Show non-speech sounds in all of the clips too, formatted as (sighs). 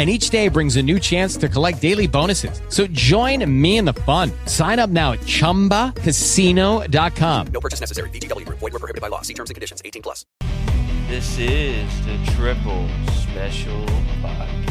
and each day brings a new chance to collect daily bonuses. So join me in the fun. Sign up now at ChumbaCasino.com. No purchase necessary. VGW. Void were prohibited by law. See terms and conditions. 18 plus. This is the Triple Special Podcast.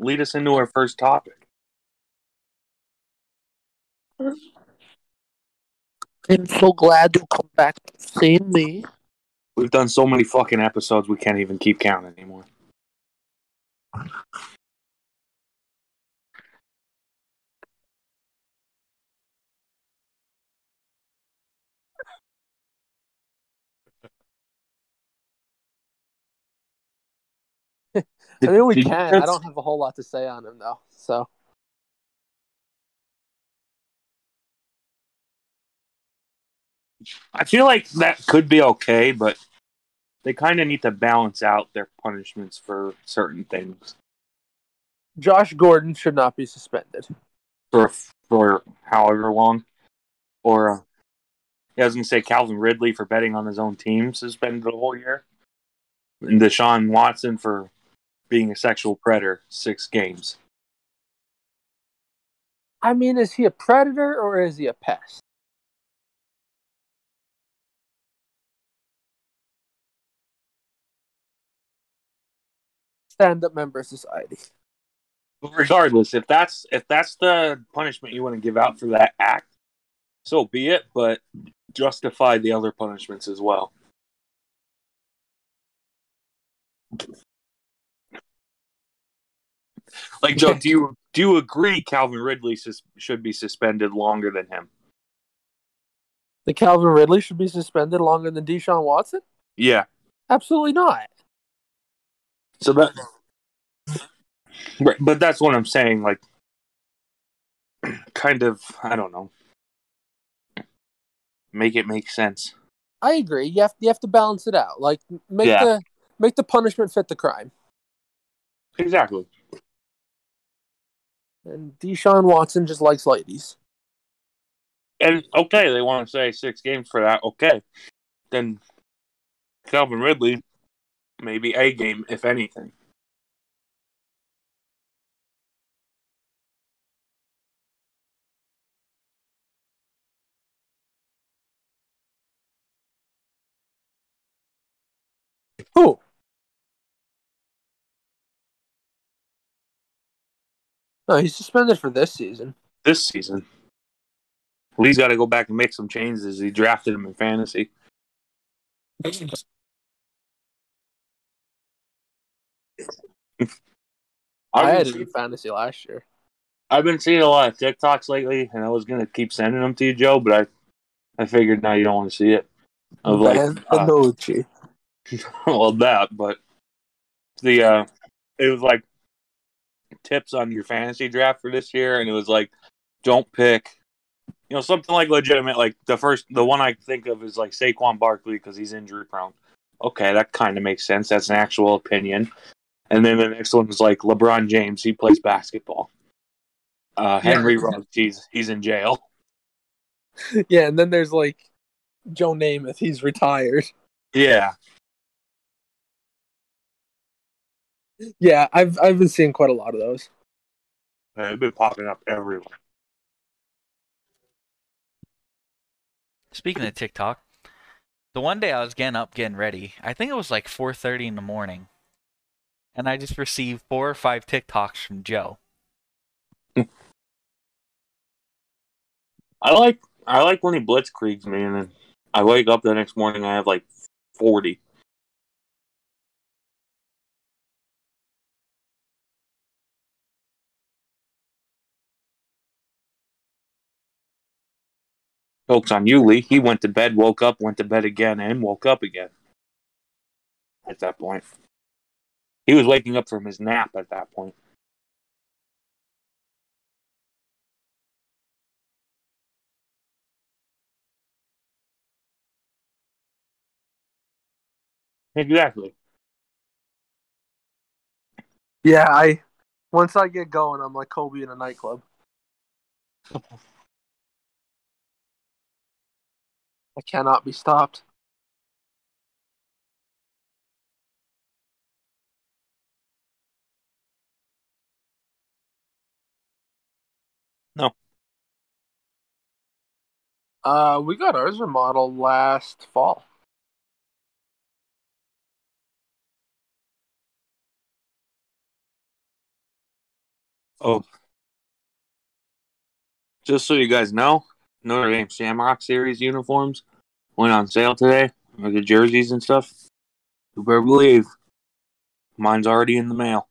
Lead us into our first topic. I'm so glad you come back to see me. We've done so many fucking episodes we can't even keep count anymore. I mean, we can. I don't have a whole lot to say on him though. So I feel like that could be okay, but they kind of need to balance out their punishments for certain things. Josh Gordon should not be suspended. for for however long, or uh, yeah, I was gonna say Calvin Ridley for betting on his own team suspended the whole year, and Deshaun Watson for being a sexual predator six games. I mean, is he a predator or is he a pest? Stand up member of society. Regardless, if that's if that's the punishment you want to give out for that act, so be it. But justify the other punishments as well. Like Joe, do you do you agree Calvin Ridley sus- should be suspended longer than him? The Calvin Ridley should be suspended longer than Deshaun Watson? Yeah. Absolutely not. So that, right, but that's what I'm saying. Like, kind of, I don't know. Make it make sense. I agree. You have you have to balance it out. Like make Yeah. the make the punishment fit the crime. Exactly. And Deshaun Watson just likes ladies. And okay, they want to say six games for that. Okay, then Calvin Ridley, maybe a game if anything. Who? No, he's suspended for this season. This season, Lee's got to go back and make some changes. He drafted him in fantasy. (laughs) I had it in fantasy last year. I've been seeing a lot of TikToks lately, and I was gonna keep sending them to you, Joe, but I, I figured now you don't want to see it. Of like, (laughs) uh, (laughs) well, that, but the uh, it was like tips on your fantasy draft for this year, and it was like, don't pick, you know, something like legitimate. Like the first, the one I think of is like Saquon Barkley because he's injury prone. Okay, that kind of makes sense. That's an actual opinion. And then the next one was like LeBron James. He plays basketball. Uh, Henry Ruggs. He's he's in jail. (laughs) yeah, and then there's like Joe Namath. He's retired. Yeah. Yeah, I've I've been seeing quite a lot of those. They've been popping up everywhere. Speaking of TikTok, the one day I was getting up, getting ready. I think it was like 4:30 in the morning, and I just received four or five TikToks from Joe. (laughs) I like I like when he blitzkriegs me, and then I wake up the next morning. I have like forty. Jokes on you, Lee. He went to bed, woke up, went to bed again, and woke up again. At that point, he was waking up from his nap. At that point, exactly. Yeah, I once I get going, I'm like Kobe in a nightclub. (laughs) I cannot be stopped. No. Uh, we got ours remodeled last fall. Oh, just so you guys know, Notre Dame Shamrock Series uniforms went on sale today, like the jerseys and stuff. You better believe mine's already in the mail.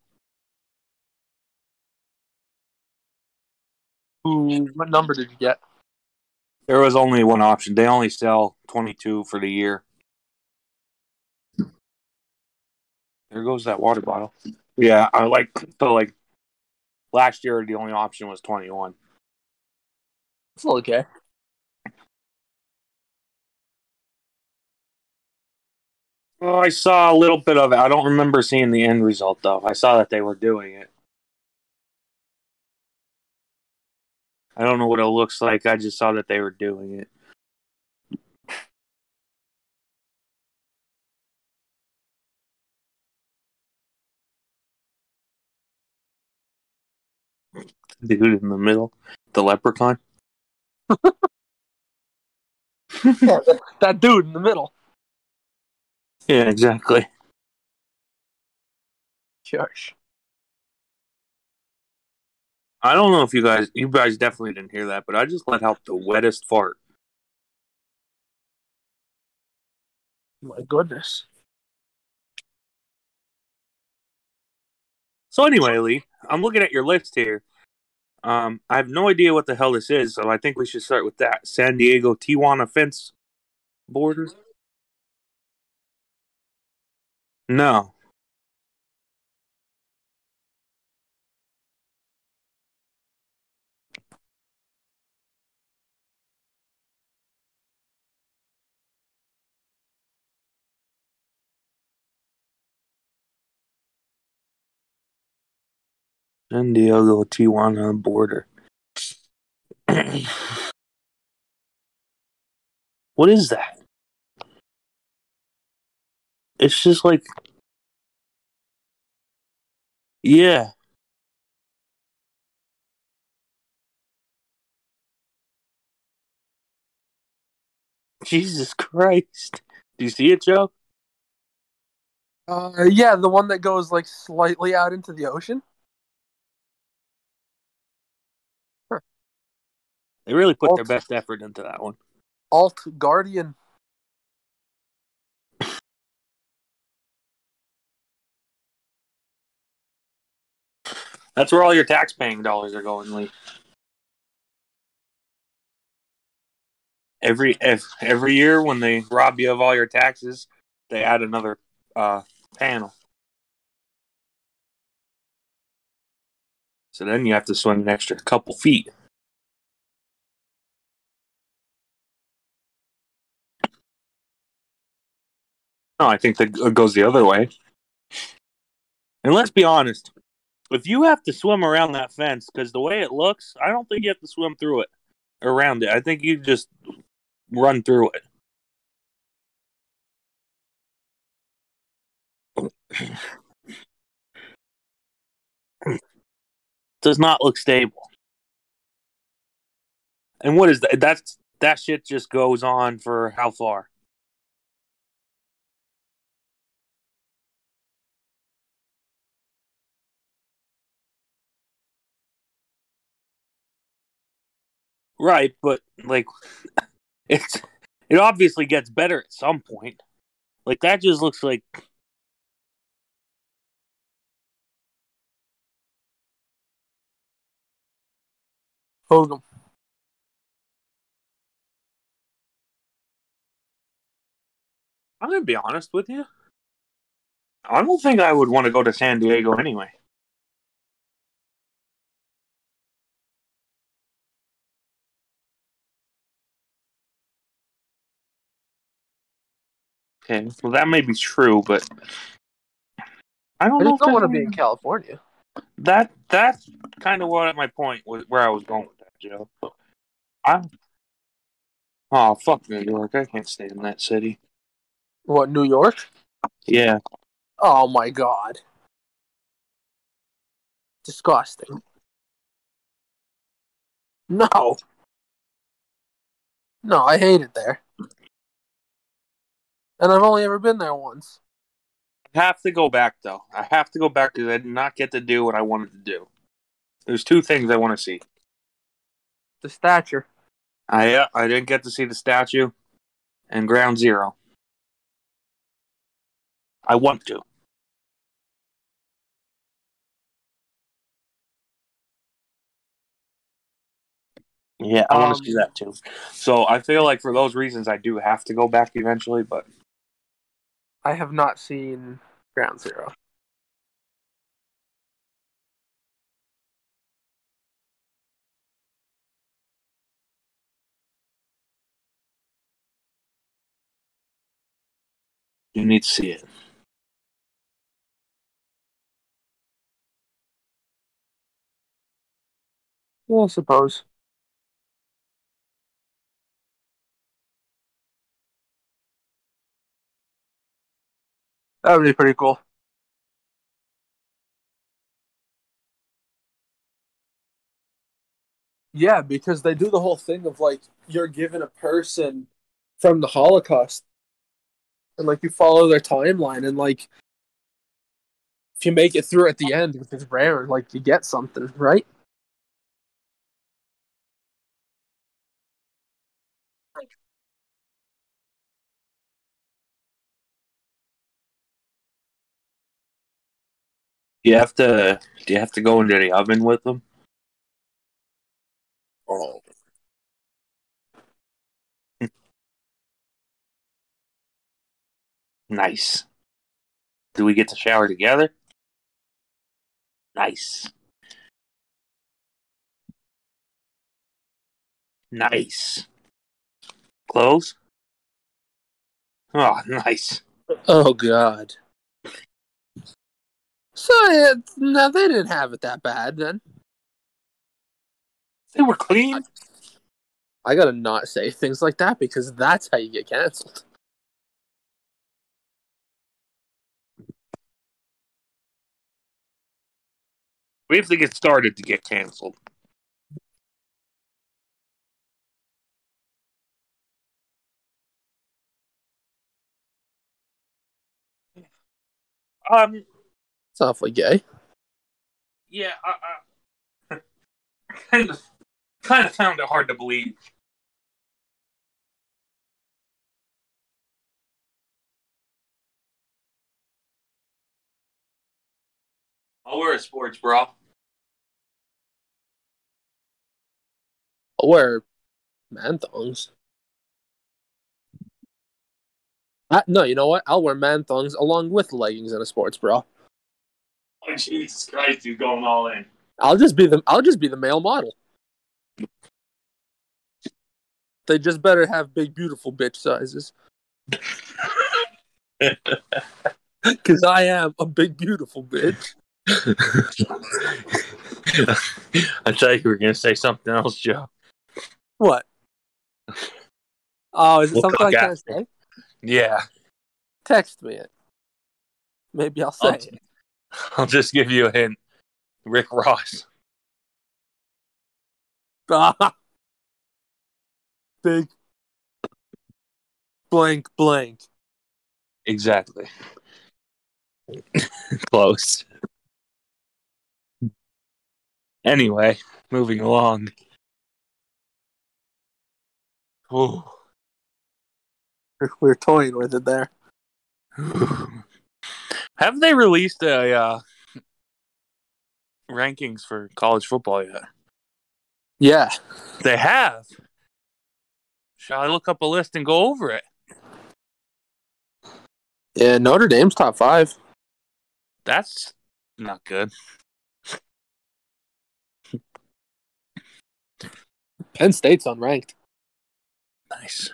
Ooh, what number did you get? There was only one option. They only sell 22 for the year. There goes that water bottle. Yeah, I like so like last year the only option was 21. It's okay. Oh, I saw a little bit of it. I don't remember seeing the end result though. I saw that they were doing it. I don't know what it looks like. I just saw that they were doing it. (laughs) Dude in the middle, the leprechaun. Yeah, (laughs) that, (laughs) that dude in the middle. Yeah, exactly. Shush. I don't know if you guys, you guys definitely didn't hear that, but I just let out the wettest fart. My goodness. So anyway, Lee, I'm looking at your list here. Um, I have no idea what the hell this is, so I think we should start with that. San Diego Tijuana fence border. No. San Diego Tijuana border. (clears throat) what is that? It's just like Yeah. Jesus Christ. Do you see it, Joe? Uh, yeah, the one that goes like slightly out into the ocean. They really put their best effort into that one. Alt Guardian. That's where all your tax paying dollars are going, Lee. Every ev- every year when they rob you of all your taxes, they add another uh, panel. So then you have to swim an extra couple feet. No, I think that goes the other way. And let's be honest, if you have to swim around that fence, because the way it looks, I don't think you have to swim through it, around it. I think you just run through it. Does not look stable. And what is that? That's that shit just goes on for how far? Right, but like it's it obviously gets better at some point. Like that just looks like Hogan. I'm gonna be honest with you. I don't think I would want to go to San Diego anyway. Okay, well that may be true, but I don't I know. don't want to be in California. That that's kind of what my point was, where I was going with that, Joe. I oh fuck New York, I can't stay in that city. What, New York? Yeah, Oh my god. Disgusting. No. No, I hate it there. And I've only ever been there once. I have to go back though. I have to go back because I did not get to do what I wanted to do. There's two things I want to see. The statue. I uh, I didn't get to see the statue and Ground Zero. I want to. Yeah, I want Um, to see that too. So I feel like for those reasons, I do have to go back eventually. But I have not seen Ground Zero. you need to see it. Well, I suppose. That would be pretty cool. Yeah, because they do the whole thing of like you're given a person from the Holocaust, and like you follow their timeline, and like if you make it through at the end, which is rare, like you get something, right? You have to. Do you have to go into the oven with them? Oh. (laughs) Nice. Do we get to shower together? Nice. Nice. Clothes? Oh, (laughs) nice. Oh God. So yeah, no, they didn't have it that bad then. They were clean. I gotta not say things like that because that's how you get canceled. We have to get started to get canceled. Um, It's awfully gay. yeah, I, I kind of, kind of found it hard to believe. I'll wear a sports bra. I'll wear man thongs. Uh, no, you know what? I'll wear man thongs along with leggings and a sports bra. Oh, (laughs) Jesus Christ, he's going all in. I'll just be the I'll just be the male model. They just better have big, beautiful bitch sizes. (laughs) Because I am a big, beautiful bitch. (laughs) I thought you were going to say something else, Joe. What? Oh, is it We'll something I can't say? Yeah. Text me it. Maybe I'll say I'll- it. (laughs) I'll just give you a hint. Rick Ross. (laughs) Big blank blank. Exactly. (laughs) Close. Anyway, moving along. Ooh. We're toying with it there. Have they released a uh, rankings for college football yet? Yeah. They have. Shall I look up a list and go over it? Yeah, Notre Dame's top five. That's not good. Penn State's unranked. Nice.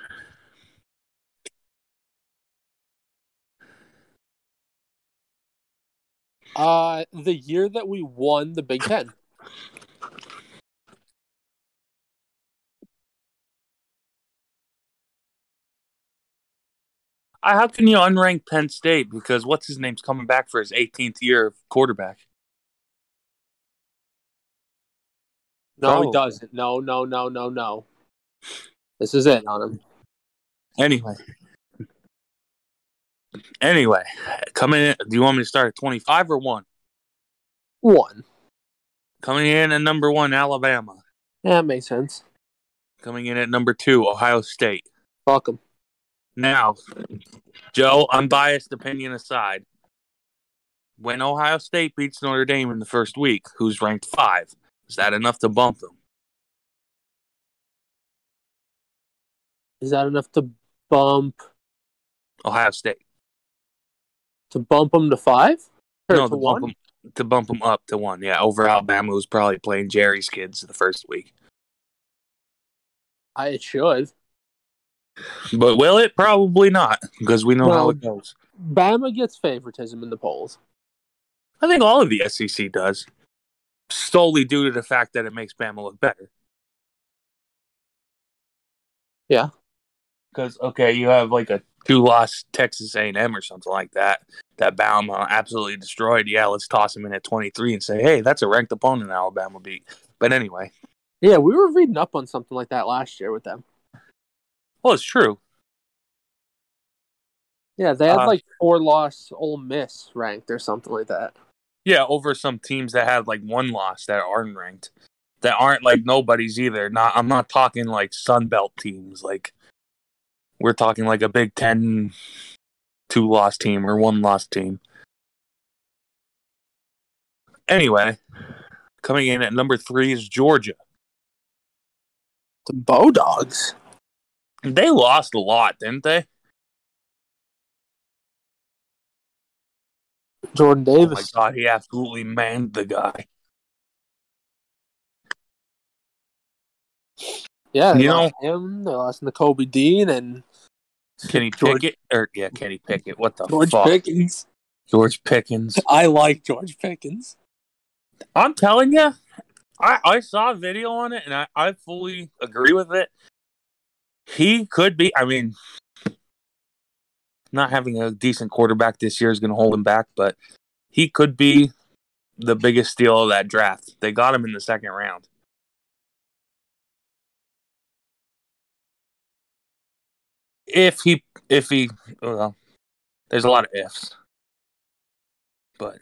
Uh the year that we won the Big Ten. How can you unrank Penn State? Because what's his name's coming back for his 18th year of quarterback? No, he doesn't. No, no, no, no, no. This is it on him. Anyway. Anyway, coming in, do you want me to start at 25 or 1? One. Coming in at number 1, Alabama. Yeah, that makes sense. Coming in at number 2, Ohio State. Him. Now, Joe, unbiased opinion aside, when Ohio State beats Notre Dame in the first week, who's ranked 5, is that enough to bump them? Is that enough to bump Ohio State. To bump them to five? Or no, to to bump, them, to bump them up to one. Yeah, over Alabama, who's probably playing Jerry's kids the first week. I it should. But will it? Probably not, because we know how it goes. Bama gets favoritism in the polls. I think all of the SEC does, solely due to the fact that it makes Bama look better. Yeah. Because okay, you have like a two-loss Texas A&M or something like that that Bama absolutely destroyed. Yeah, let's toss him in at twenty-three and say, hey, that's a ranked opponent Alabama beat. But anyway, Yeah, we were reading up on something like that last year with them. well, it's true. Yeah, they had Uh, like four loss Ole Miss ranked or something like that. Yeah, over some teams that had like one loss that aren't ranked, that aren't like nobody's either. Not, I'm not talking like Sun Belt teams. Like we're talking like a Big Ten two loss team or one loss team. Anyway, coming in at number three is Georgia. The Bow Dogs. They lost a lot, didn't they? Jordan Davis. Oh my god, he absolutely manned the guy. Yeah, they You know- lost him. They lost Kobe Dean and Kenny George- Pickett, or yeah, Kenny Pickett. What the George fuck? Pickens. George Pickens. (laughs) I like George Pickens. I'm telling you, I, I saw a video on it and I, I fully agree with it. He could be, I mean, not having a decent quarterback this year is going to hold him back, but he could be the biggest steal of that draft. They got him in the second round. If he, if he, well, there's a lot of ifs, but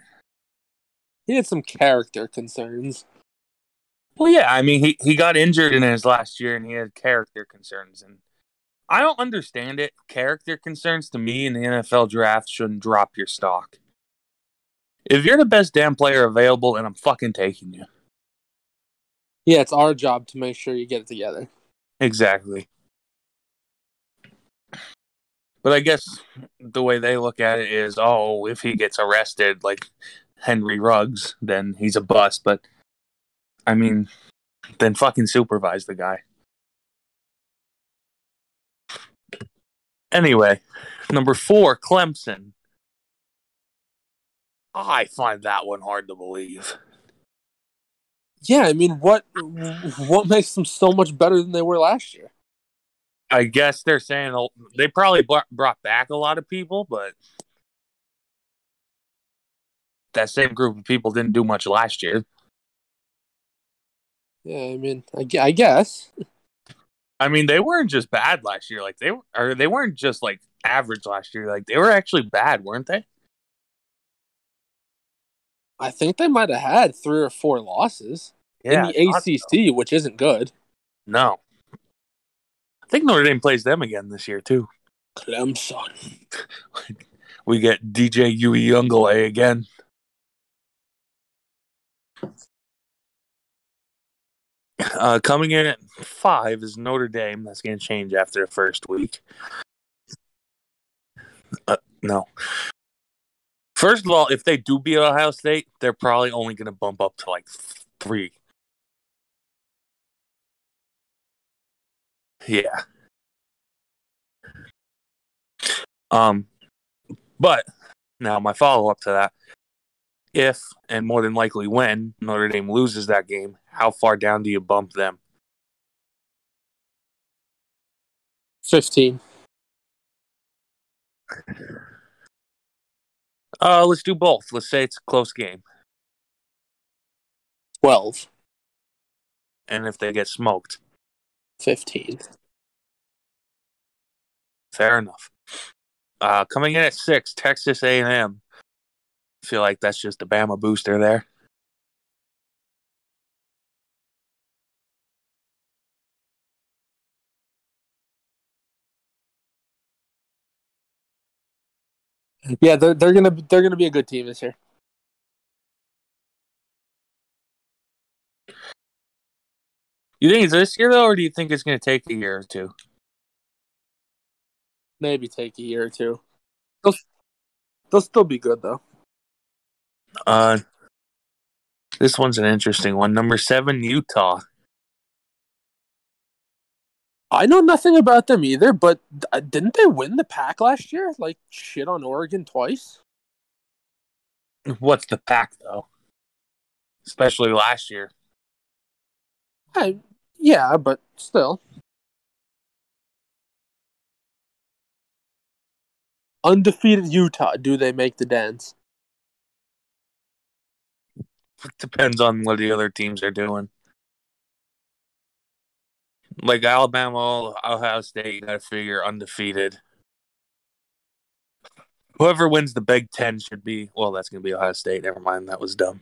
He had some character concerns. Well, yeah, I mean, he, he got injured in his last year and he had character concerns. And I don't understand it. Character concerns to me in the NFL draft shouldn't drop your stock. If you're the best damn player available, and I'm fucking taking you. Yeah, it's our job to make sure you get it together. Exactly. But I guess the way they look at it is, oh, if he gets arrested like Henry Ruggs, then he's a bust. But I mean, then fucking supervise the guy. Anyway, number four, Clemson. I find that one hard to believe. Yeah, I mean, what what makes them so much better than they were last year? I guess they're saying they probably brought back a lot of people, but that same group of people didn't do much last year. Yeah, I mean, I, I guess. I mean, they weren't just bad last year. Like they were, or they weren't just like average last year. Like they were actually bad, weren't they? I think they might have had three or four losses Yeah, in the so. ACC, which isn't good. No, I think Notre Dame plays them again this year too. Clemson. (laughs) We get DJ Uiagalelei again. Uh, coming in at five is Notre Dame. That's going to change after the first week. Uh, no. First of all, if they do beat Ohio State, they're probably only going to bump up to like three. Yeah. Um, but now my follow up to that: if and more than likely when Notre Dame loses that game, how far down do you bump them? 15. Uh, let's do both. Let's say it's a close game, 12. and if they get smoked, 15. fair enough. Uh, coming in at six, Texas A&M. Feel like that's just a Bama booster there. Yeah, they're they're gonna they're gonna be a good team this year. You think it's this year though, or do you think it's going to take a year or two? Maybe take a year or two. They'll they'll still be good though. Uh, this one's an interesting one. Number seven, Utah. I know nothing about them either, but uh, didn't they win the Pac last year? Like shit on Oregon twice. What's the Pac though? Especially last year. I, yeah, but still. Undefeated Utah. Do they make the dance? It depends on what the other teams are doing. Like Alabama, Ohio State, you got to figure undefeated. Whoever wins the Big Ten should be. Well, that's to be Ohio State. Never mind, that was dumb.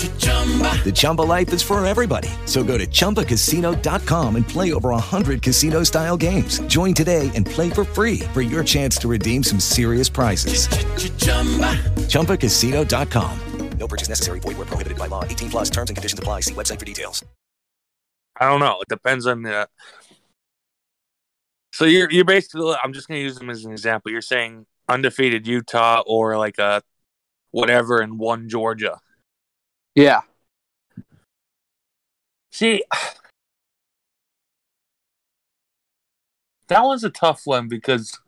The Chumba life is for everybody. So go to ChumbaCasino.com and play over 100 casino style games. Join today and play for free for your chance to redeem some serious prizes. ChumbaCasino.com. No purchase necessary. Void where prohibited by law. 18 plus terms and conditions apply. See website for details. I don't know. It depends on the. So you're you're basically. I'm just going to use them as an example. You're saying undefeated Utah or like a whatever and one Georgia. Yeah. See, (sighs) that one's a tough one because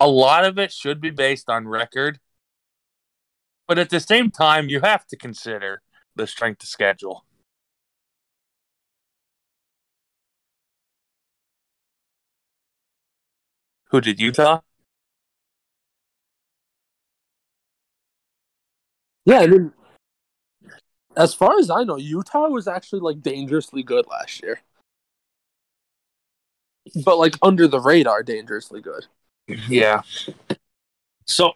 a lot of it should be based on record. But at the same time, you have to consider the strength of schedule. Who did Utah? Yeah, I mean, as far as I know, Utah was actually like dangerously good last year. But like under the radar, dangerously good. Yeah. So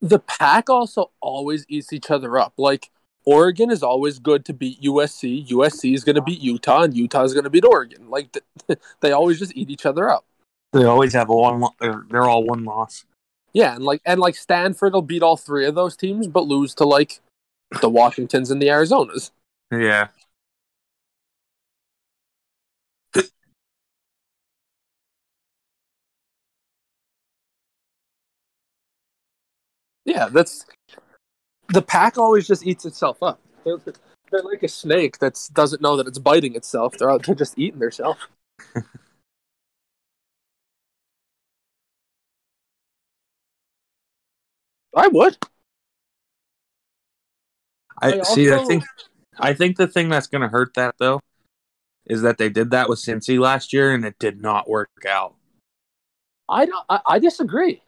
The Pac also always eats each other up. Like Oregon is always good to beat USC. USC is going to beat Utah, and Utah is going to beat Oregon. Like (laughs) they always just eat each other up. They always have a one. They're, they're all one loss. Yeah, and like and like Stanford will beat all three of those teams, but lose to like the Washingtons and the Arizonas. Yeah. Yeah, that's the Pac always just eats itself up. They're, they're like a snake that doesn't know that it's biting itself. They're out, they're just eating themselves. (laughs) I would. I I see. I think. I think the thing that's going to hurt that though is that they did that with Cincy last year and it did not work out. I don't. I, I disagree.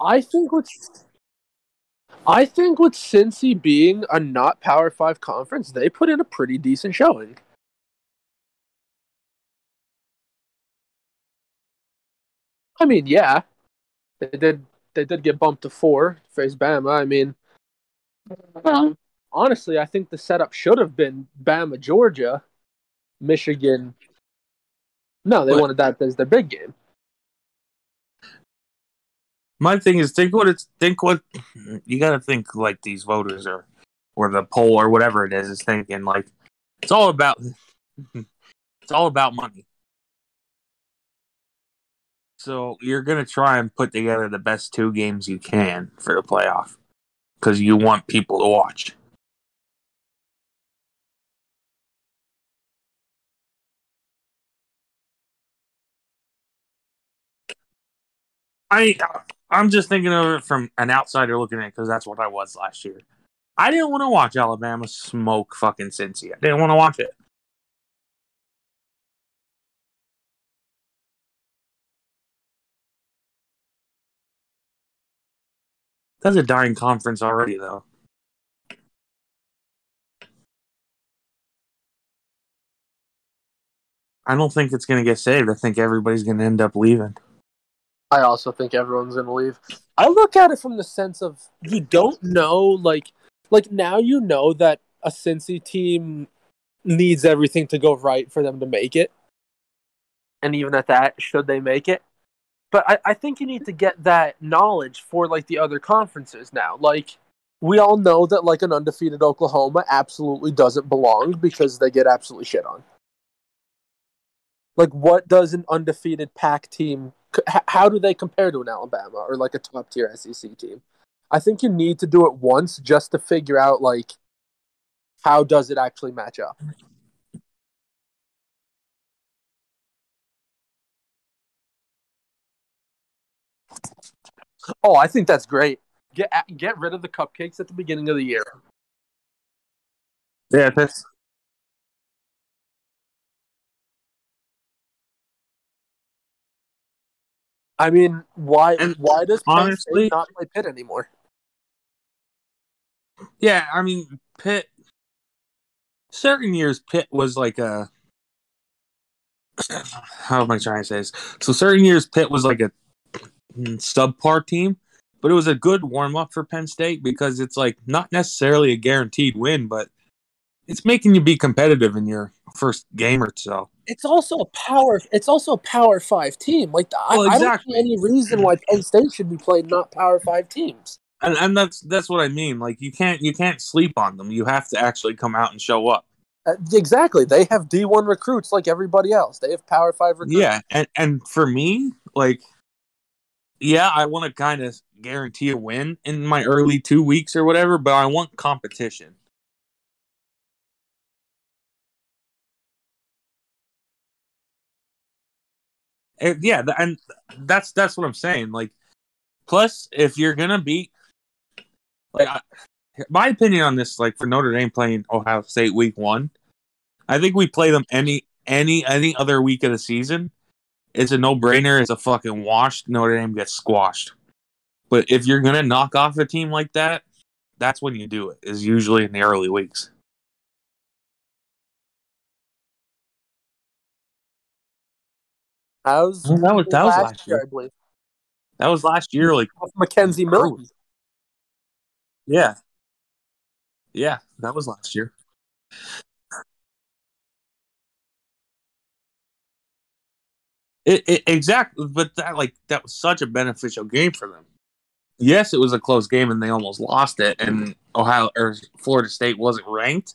I think with I think with Cincy being a not Power Five conference, they put in a pretty decent showing. I mean, yeah, they did. They did get bumped to four, face Bama. I mean, honestly, I think the setup should have been Bama, Georgia, Michigan. No, they But- wanted that as their big game. My thing is think what it's think what you got to think like these voters are or the poll or whatever it is is thinking like it's all about (laughs) it's all about money. So you're going to try and put together the best two games you can for the playoff cuz you want people to watch. I I'm just thinking of it from an outsider looking at it because that's what I was last year. I didn't want to watch Alabama smoke fucking Cincy. I didn't want to watch it. That's a dying conference already, though. I don't think it's going to get saved. I think everybody's going to end up leaving. I also think everyone's gonna leave. I look at it from the sense of you don't know, like, like now you know that a Cincy team needs everything to go right for them to make it, and even at that, should they make it? But I, I think you need to get that knowledge for like the other conferences now. Like, we all know that like an undefeated Oklahoma absolutely doesn't belong because they get absolutely shit on. Like, what does an undefeated Pac team? How do they compare to an Alabama or like a top tier SEC team? I think you need to do it once just to figure out like how does it actually match up. Oh, I think that's great. Get get rid of the cupcakes at the beginning of the year. Yeah, that's I mean, why And why does honestly- not play Pitt anymore? yeah. I mean, Pitt. Certain years, Pitt was like a. (clears throat) How am I trying to say this? So certain years, Pitt was like a subpar team, but it was a good warm up for Penn State because it's like not necessarily a guaranteed win, but it's making you be competitive in your first game or so. It's also a power. It's also a Power Five team. Like I, Well, I don't exactly. see any reason why Penn State should be playing not Power Five teams. and and that's that's what I mean. Like you can't you can't sleep on them. You have to actually come out and show up. Uh, exactly. They have D one recruits like everybody else. They have Power Five recruits. Yeah, and and for me, like, yeah, I want to kind of guarantee a win in my early two weeks or whatever, but I want competition. And yeah, and that's that's what I'm saying. Like, plus, if you're gonna beat, like, I, my opinion on this, like for Notre Dame playing Ohio State week one, I think we play them any any any other week of the season. It's a no brainer. It's a fucking wash. Notre Dame gets squashed. But if you're gonna knock off a team like that, that's when you do it. Is usually in the early weeks. How's Well, that was- that was last year. I believe. That was last year. Like Off McKenzie Milton. yeah, yeah, that was last year. It, it, exactly, but that like that was such a beneficial game for them. Yes, it was a close game and they almost lost it, and Ohio or Florida State wasn't ranked.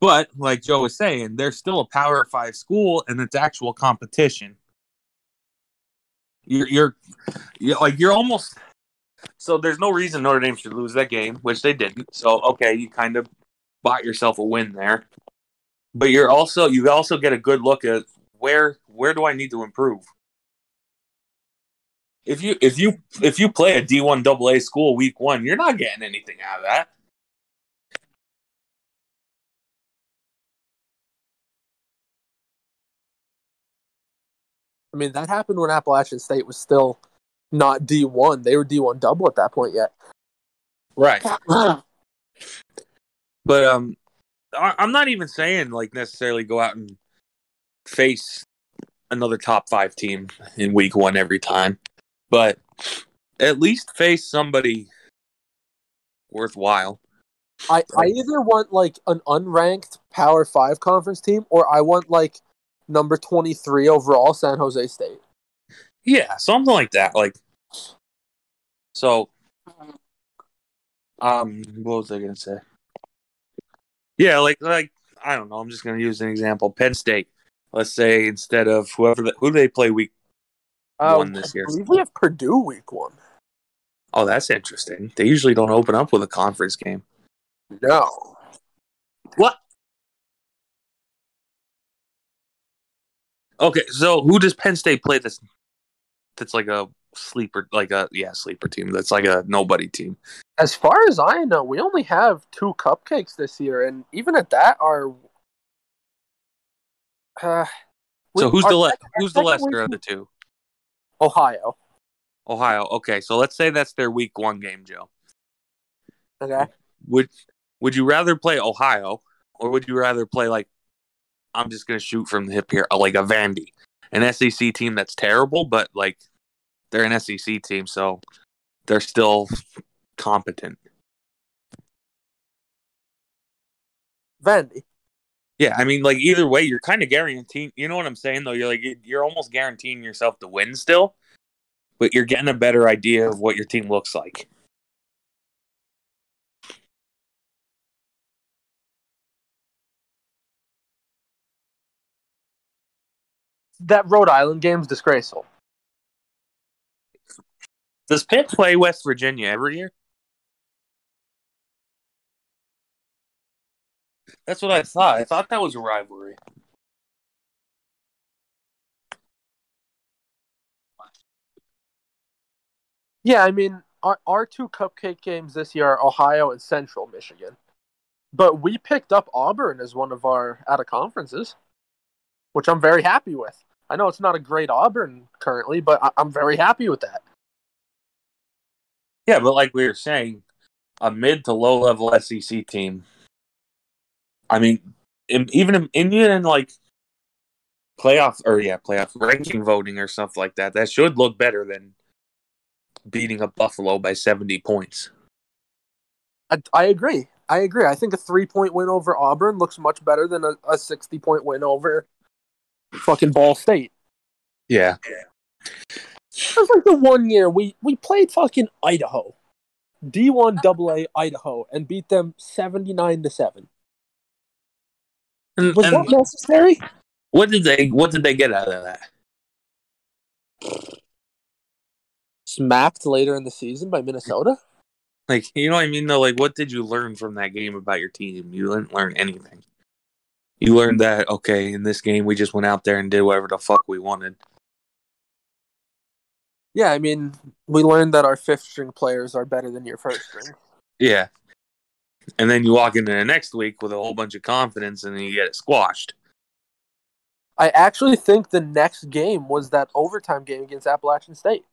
But like Joe was saying, they're still a Power Five school, and it's actual competition. You're, you're, you're like you're almost. So there's no reason Notre Dame should lose that game, which they didn't. So okay, you kind of bought yourself a win there, but you're also you also get a good look at where where do I need to improve. If you if you if you play a D one AA school week one, you're not getting anything out of that. I mean, that happened when Appalachian State was still not D1. They were D1 double at that point yet. Right. (coughs) But um, I- I'm not even saying like necessarily go out and face another top five team in week one every time, but at least face somebody worthwhile. I, I either want like an unranked Power 5 conference team or I want like number 23 overall San Jose State. Yeah, something like that. Like, so, um, what was I gonna say? Yeah, like, like I don't know. I'm just gonna use an example. Penn State. Let's say instead of whoever the, who do they play week Uh, one this year. I believe we have Purdue week one. Oh, that's interesting. They usually don't open up with a conference game. No. What? Okay, so who does Penn State play that's that's like a sleeper like a yeah, sleeper team. That's like a nobody team. As far as I know, we only have two cupcakes this year, and even at that, our uh, we- So who's our the le- who's the lesser of the two? Ohio. Ohio. Okay, so let's say that's their week one game, Joe. Okay. Would would you rather play Ohio or would you rather play like I'm just gonna shoot from the hip here, uh, like a Vandy, an SEC team that's terrible, but like they're an SEC team, so they're still competent. Vandy. Yeah, I mean, like either way, you're kind of guaranteeing. You know what I'm saying, though. You're like you're almost guaranteeing yourself to win still, but you're getting a better idea of what your team looks like. That Rhode Island game's disgraceful. Does Pitt play West Virginia every year? That's what I thought. I thought that was a rivalry. Yeah, I mean, our, our two cupcake games this year are Ohio and Central Michigan. But we picked up Auburn as one of our out of conferences, which I'm very happy with. I know it's not a great Auburn currently, but I, I'm very happy with that. Yeah, but like we were saying, a mid to low level SEC team. I mean, in, even in, even in like playoff or yeah, playoff ranking voting or stuff like that, that should look better than beating up Buffalo by seventy points. I, I agree. I agree. I think a three point win over Auburn looks much better than a, a 60 point win over fucking Ball State. Yeah, It was like the one year we, we played fucking Idaho, D1 AA Idaho, and beat them 79 to 7. And, Was and that necessary? what did they what did they get out of that? Smacked later in the season by Minnesota? Like, you know what I mean? Though, like, what did you learn from that game about your team? You didn't learn anything. You learned that okay, in this game we just went out there and did whatever the fuck we wanted. Yeah, I mean, we learned that our fifth string players are better than your first string. Yeah. And then you walk into the next week with a whole bunch of confidence and then you get it squashed. I actually think the next game was that overtime game against Appalachian State.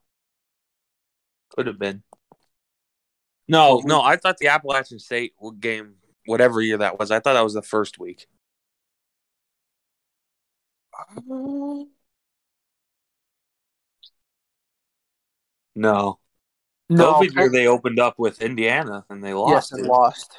Could have been. No, no, I thought the Appalachian State game, whatever year that was, I thought that was the first week. Um, no. No, COVID year they opened up with Indiana and they yes, lost. and it. lost.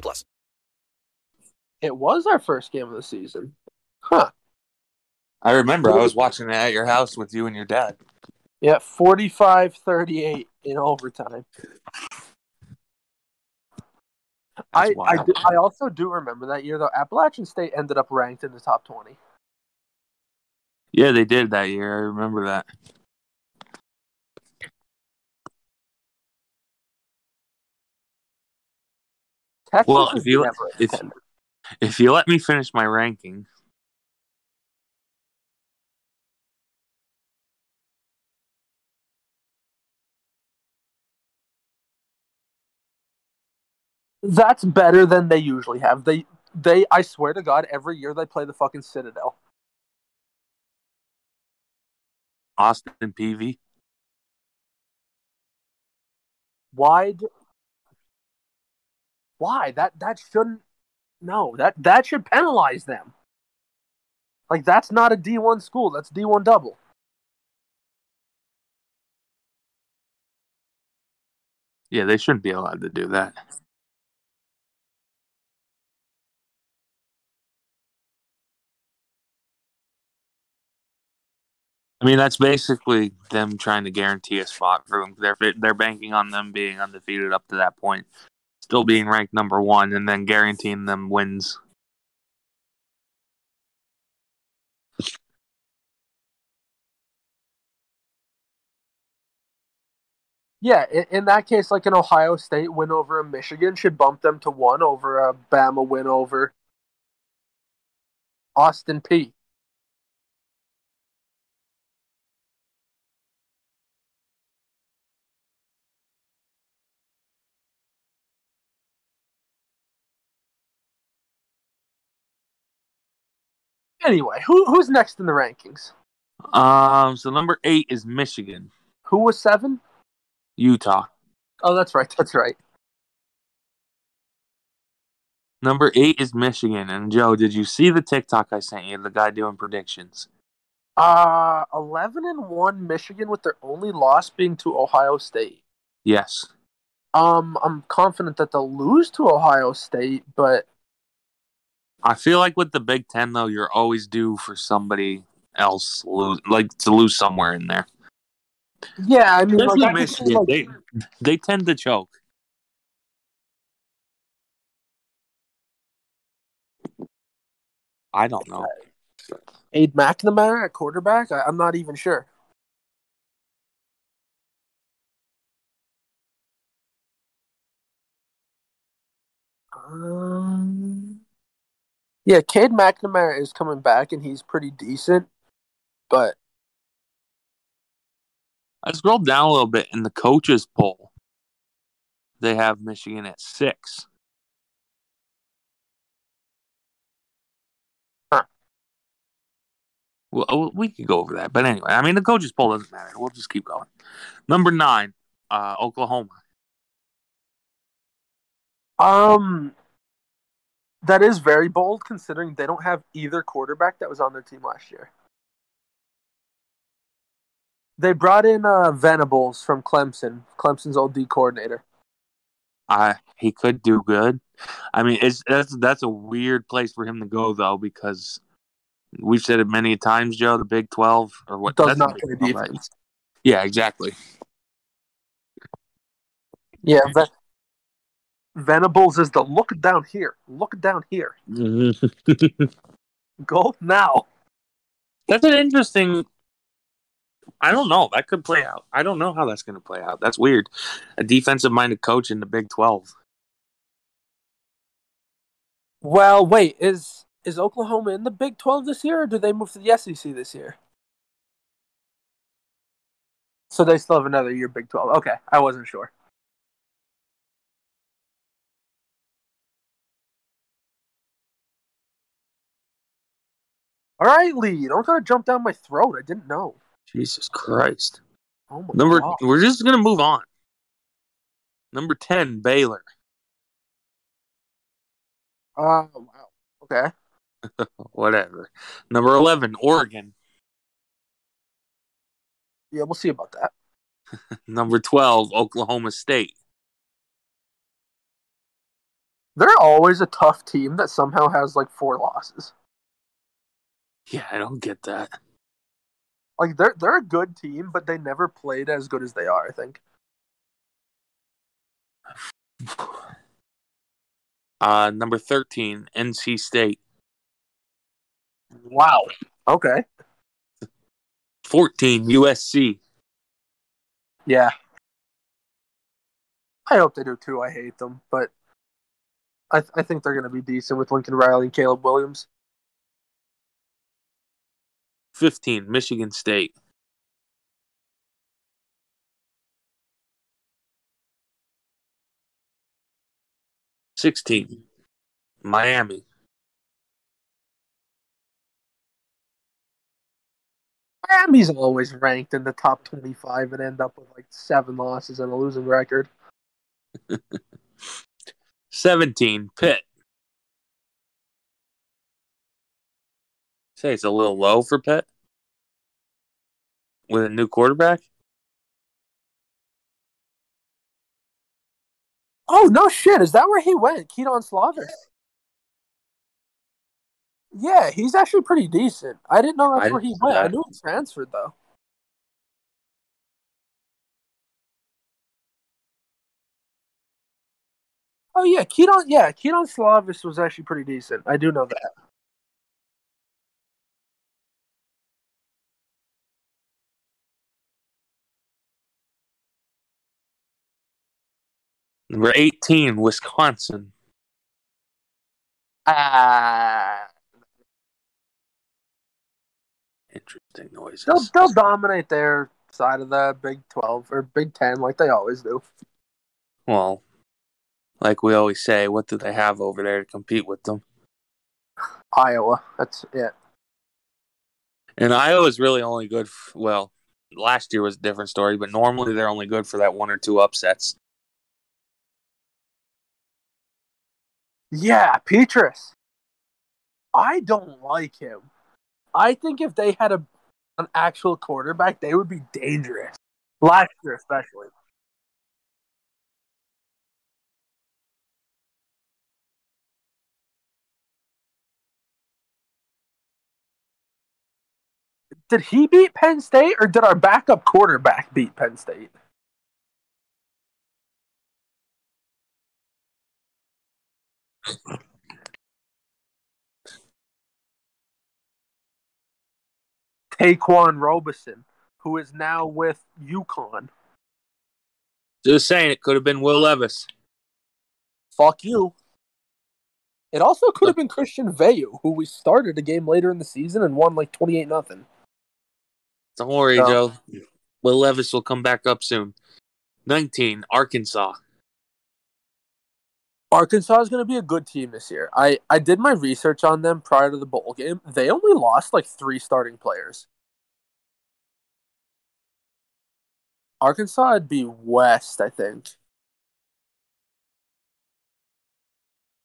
plus. It was our first game of the season. Huh. I remember I was watching it at your house with you and your dad. Yeah, 45-38 in overtime. I I, do, I also do remember that year though. Appalachian State ended up ranked in the top twenty. Yeah, they did that year. I remember that. Texas Well, if you if if you let me finish my ranking, That's better than they usually have. They they I swear to God, every year they play the fucking Citadel. Austin Peay. Why? Why that that shouldn't? No, that that should penalize them. Like that's not a D one school. That's D one double. Yeah, they shouldn't be allowed to do that. I mean, that's basically them trying to guarantee a spot for them. They're they're banking on them being undefeated up to that point, still being ranked number one, and then guaranteeing them wins. Yeah, in, that case, like an Ohio State win over a Michigan should bump them to one over a Bama win over Austin Peay. Anyway, who who's next in the rankings? Um, so number eight is Michigan, Who was seven? Utah. Oh, that's right. That's right. Number eight is Michigan. And Joe, did you see the TikTok I sent you? The guy doing predictions. Uh, eleven and one Michigan with their only loss being to Ohio State. Yes. Um, I'm confident that they'll lose to Ohio State, but I feel like with the Big Ten though, you're always due for somebody else lose, like to lose somewhere in there. yeah, I mean, like, Michigan, like- they they tend to choke. I don't know. Cade McNamara at quarterback. I, I'm not even sure. Um, yeah, Cade McNamara is coming back and he's pretty decent, but I scrolled down a little bit in the coaches poll. They have Michigan at six. Huh. Well, oh, we could go over that, but anyway, I mean the coaches poll doesn't matter. We'll just keep going. Number nine, uh, Oklahoma. um, that is very bold considering they don't have either quarterback that was on their team last year. They brought in uh, Venables from Clemson, Clemson's old D coordinator. I he could do good. I mean, it's that's that's a weird place for him to go though because we've said it many times, Joe. The Big Twelve or what? Does not play 12, right? defense. Yeah, exactly. Yeah, Ven- Venables is the look down here, look down here, mm-hmm. (laughs) go now. That's an interesting. I don't know. That could play out. I don't know how that's going to play out. That's weird. A defensive minded coach in the Big Twelve. Well, wait, is is Oklahoma in the Big Twelve this year, or do they move to the SEC this year? So they still have another year Big Twelve. Okay, I wasn't sure. All right, Lee, don't gotta jump down my throat. I didn't know. Jesus Christ. Oh my Number god. we're just gonna move on. Number ten, Baylor. (laughs) Uh, wow. Okay. Whatever. Number eleven, Oregon. Yeah, we'll see about that. (laughs) Number twelve, Oklahoma State. They're always a tough team that somehow has like four losses. Yeah, I don't get that. Like they're they're a good team, but they never played as good as they are. I think. (sighs) Uh, number thirteen, NC State. Wow. Okay. Fourteen, USC. Yeah. I hope they do too. I hate them, but I th- I think they're going to be decent with Lincoln Riley and Caleb Williams. Fifteen, Michigan State. Sixteen, Miami. Miami's always ranked in the top twenty-five and end up with like seven losses and a losing record. (laughs) Seventeen, Pitt. Say it's a little low for Pitt with a new quarterback. Oh no shit! Is that where he went? Kedon Slovis. Yeah, he's actually pretty decent. I didn't know that's I where he didn't know went. I knew he transferred though. Oh yeah, Kedon. Yeah, Kedon Slovis was actually pretty decent. I do know that. Number eighteen, Wisconsin. Ah, Interesting noises. they'll they'll dominate their side of the Big Twelve or Big Ten like they always do. Well, like we always say, what do they have over there to compete with them? Iowa. That's it. And Iowa's really only good. f well, last year was a different story, but normally they're only good for that one or two upsets. Yeah, Petras. I don't like him. I think if they had a an actual quarterback, they would be dangerous. Last year, especially. Did he beat Penn State, or did our backup quarterback beat Penn State? Ta'Quan Roberson, who is now with UConn. Just saying, it could have been Will Levis. Fuck you. It also could have been Christian Veilleux, who we started a game later in the season and won like twenty eight nothing. Don't worry, No. Joe. Will Levis will come back up soon. 19, Arkansas. Arkansas is going to be a good team this year. I, I did my research on them prior to the bowl game. They only lost like three starting players. Arkansas would be West, I think.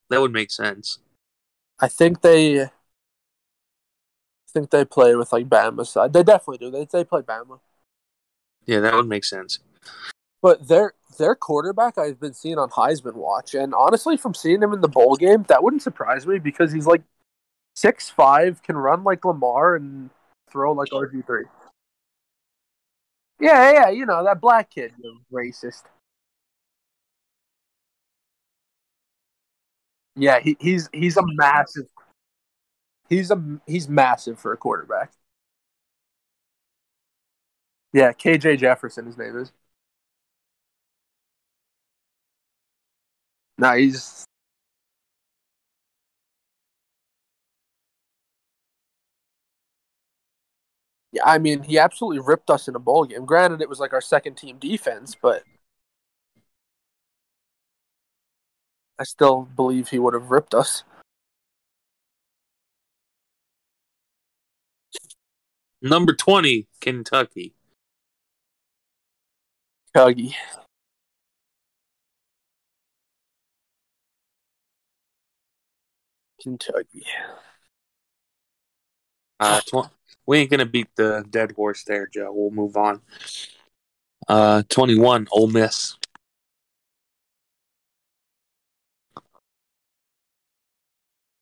That would make sense. I think they. I think they play with like Bama side. They definitely do. They they play Bama, Yeah, that would make sense. but their their quarterback I've been seeing on Heisman Watch, and honestly, from seeing him in the bowl game, that wouldn't surprise me because he's like six five, can run like Lamar and throw like RG three. Yeah, yeah, you know that black kid, racist. Yeah, he, he's he's a massive. He's a he's massive for a quarterback. Yeah, KJ Jefferson, his name is. Yeah. I mean, he absolutely ripped us in a bowl game. Granted, it was like our second team defense, but I still believe he would have ripped us. Number 20, Kentucky. Kentucky. Kentucky. Uh, tw- we ain't gonna beat the dead horse there, Joe. We'll move on. Uh, 21, Ole Miss.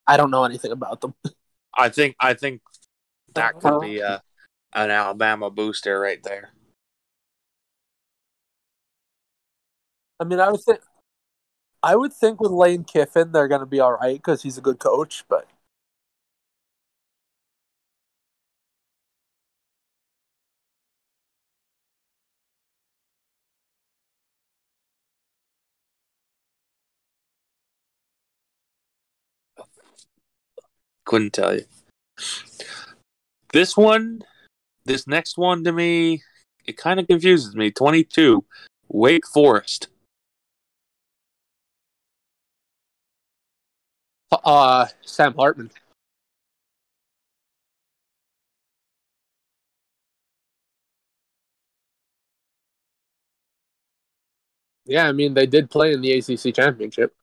I don't know anything about them. I think I think that could be uh, an Alabama booster right there. I mean, I would think, I would think with Lane Kiffin, they're going to be all right because he's a good coach. But Couldn't tell you. This one, this next one to me, it kind of confuses me. 22, Wake Forest. Uh, Sam Hartman. Yeah, I mean they did play in the ACC championship.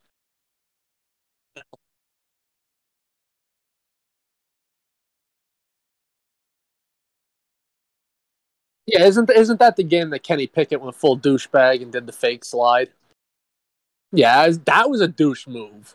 Yeah, isn't isn't that the game that Kenny Pickett went full douchebag and did the fake slide? Yeah, that was a douche move.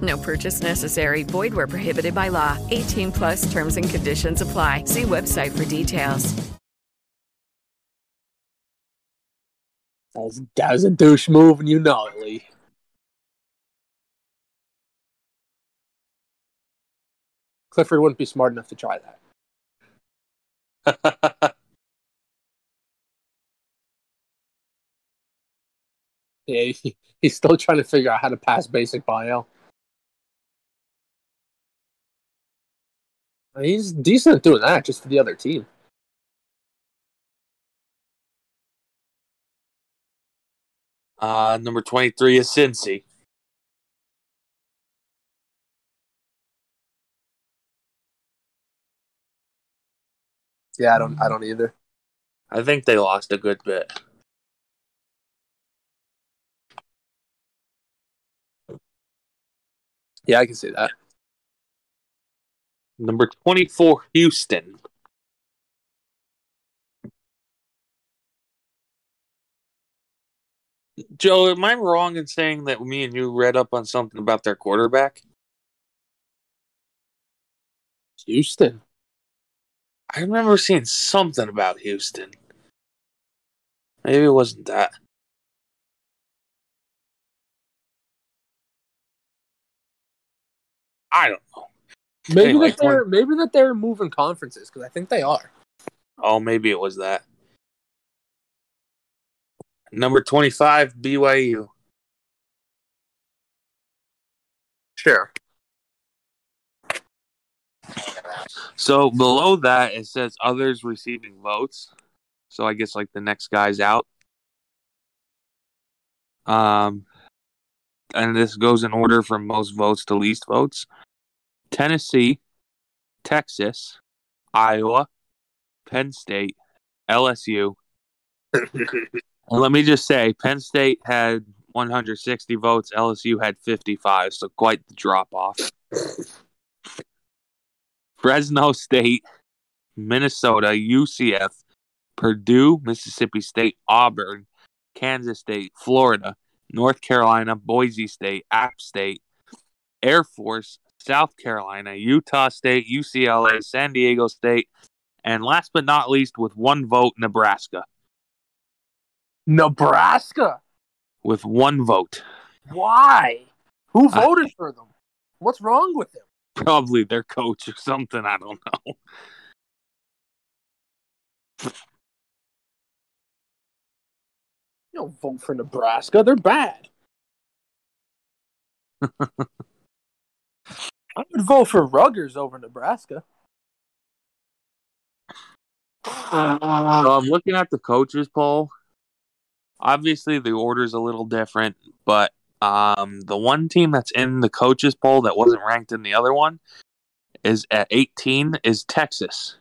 No purchase necessary. Void where prohibited by law. 18 plus terms and conditions apply. See website for details. That was, that was a douche move, and you know it, Lee. Clifford wouldn't be smart enough to try that. (laughs) yeah, he, he's still trying to figure out how to pass basic bio. He's decent at doing that, just for the other team. Uh, number 23 is Cincy. Yeah, I don't. I don't either. I think they lost a good bit. Yeah, I can see that. Number 24, Houston. Joe, am I wrong in saying that me and you read up on something about their quarterback? Houston. I remember seeing something about Houston. Maybe it wasn't that. I don't know. Maybe Anyway, that they're maybe that they're moving conferences because I think they are. Oh, maybe it was that. Number 25, BYU. Sure. So below that, it says others receiving votes. So I guess like the next guy's out. Um, and this goes in order from most votes to least votes. Tennessee, Texas, Iowa, Penn State, LSU. let me just say, Penn State had 160 votes, LSU had 55, so quite the drop off. Fresno State, Minnesota, UCF, Purdue, Mississippi State, Auburn, Kansas State, Florida, North Carolina, Boise State, App State, Air Force, South Carolina, Utah State, UCLA, San Diego State, and last but not least, with one vote, Nebraska. Nebraska. With one vote. Why? Who I- voted for them? What's wrong with them? Probably their coach or something. I don't know. You don't vote for Nebraska. They're bad. (laughs) I would vote for Rutgers over Nebraska. So I'm looking at the coaches poll. Obviously, the order's a little different, but um, the one team that's in the coaches poll that wasn't ranked in the other one is at 18 is Texas.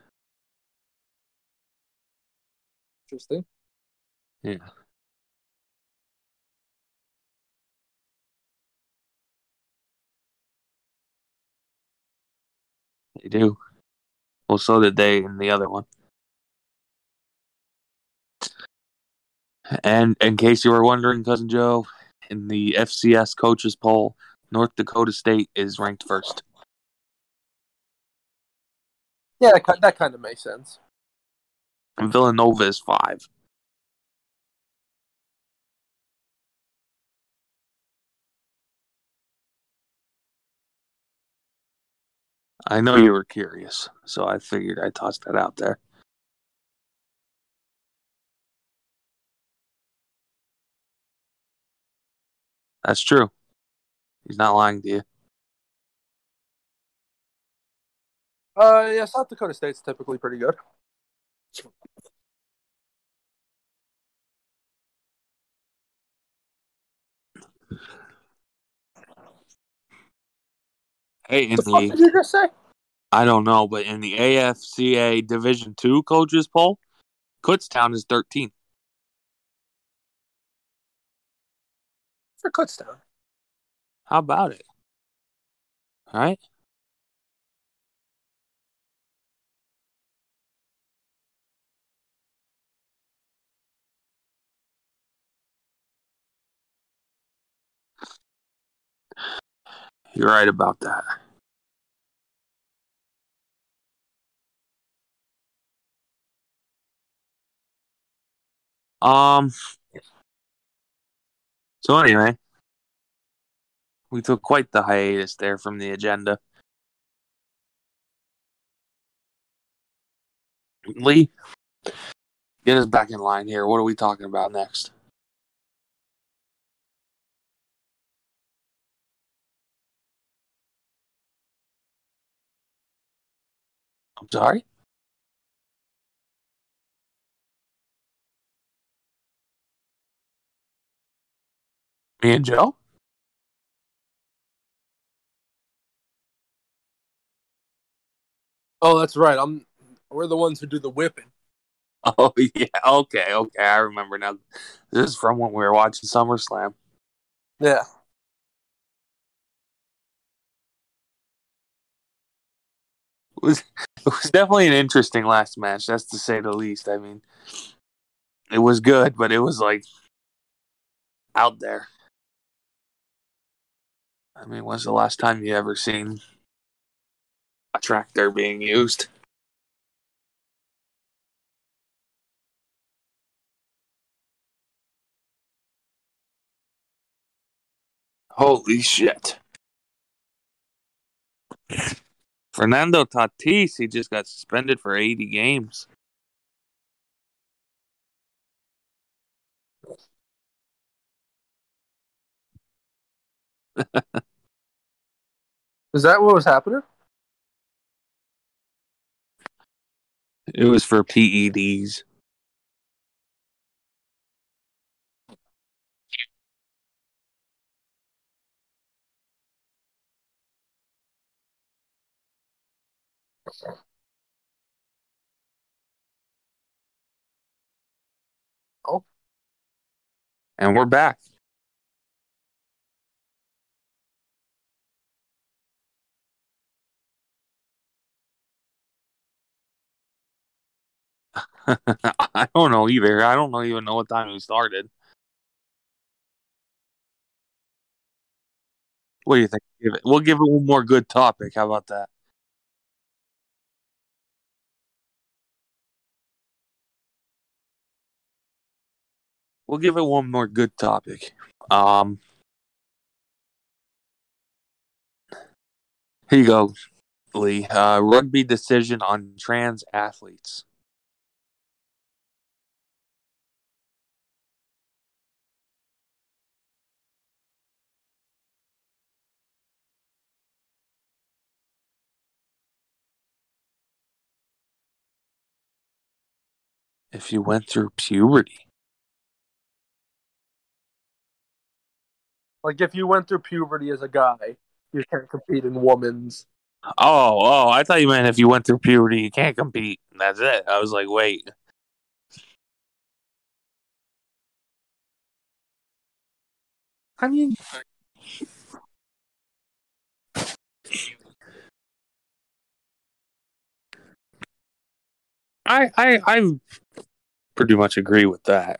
Interesting. Yeah. They do. Well, so did they in the other one. And in case you were wondering, cousin Joe, in the FCS coaches poll, North Dakota State is ranked first. Yeah, that, that kind of makes sense. Villanova is five. I know you were curious, so I figured I tossed that out there. That's true. He's not lying to you. Uh, yeah, South Dakota State's typically pretty good. Hey, in The fuck did you just say? I don't know, but in the AFCA Division Two coaches poll, Kutztown is 13. For Kutztown. How about it? All right. You're right about that. Um. So anyway, we took quite the hiatus there from the agenda. Lee, get us back in line here. What are we talking about next? Sorry. Me and Joe? Oh, that's right. I'm. We're the ones who do the whipping. (laughs) Oh yeah, okay, okay. I remember now. This is from when we were watching SummerSlam. Yeah. It was (laughs) it was definitely an interesting last match, that's to say the least. I mean, it was good, but it was like out there. I mean, when's the last time you ever seen a tractor being used? Holy shit. Fernando Tatis, he just got suspended for 80 games. Is that what was happening? It was for PEDs. And we're back. (laughs) I don't know either. I don't know even know what time we started. What do you think? We'll give it one more good topic. How about that? we'll give it one more good topic. Um, here you go, Lee. Uh, rugby decision on trans athletes. If you went through puberty. Like if you went through puberty as a guy, you can't compete in women's. Oh, oh, I thought you meant if you went through puberty, you can't compete. That's it. I was like, wait. I mean, I, I, I pretty much agree with that.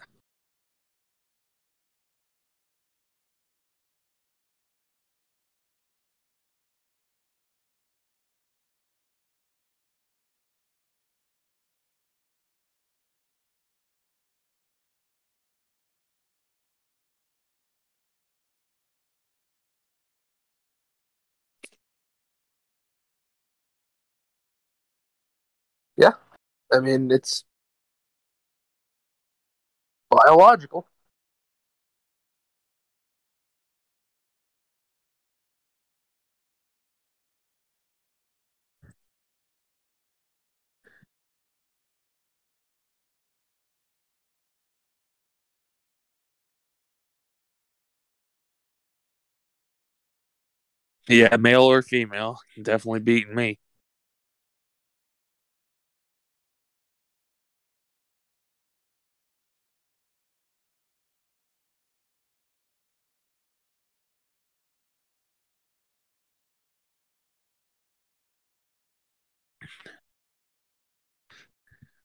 I mean it's biological. Yeah, male or female, definitely beating me.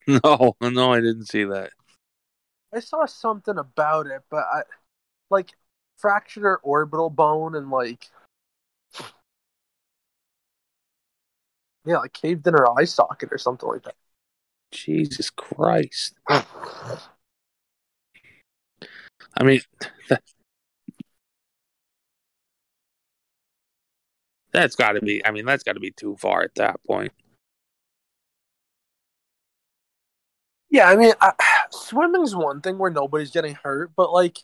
(laughs) No, no, I didn't see that. I saw something about it, but I like fractured her orbital bone and like yeah, like caved in her eye socket or something like that. Jesus Christ. I mean, (laughs) that, that's got to be, I mean, that's got to be too far at that point. Yeah, I mean, I, (sighs) swimming's one thing where nobody's getting hurt, but like,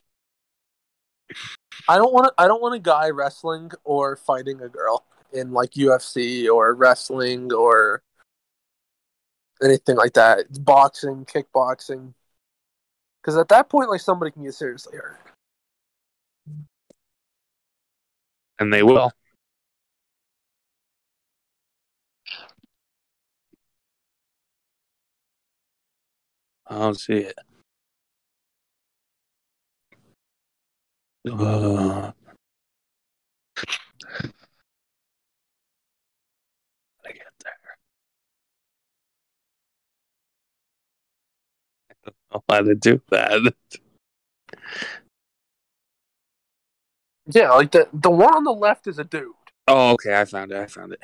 I don't want to. I don't want a guy wrestling or fighting a girl in like UFC or wrestling or anything like that. It's boxing, kickboxing, because at that point, like, somebody can get seriously hurt. And they will. I don't see it. Uh, I get there. I don't know how to do that. Yeah, like the the one on the left is a dude. Oh, okay. I found it. I found it.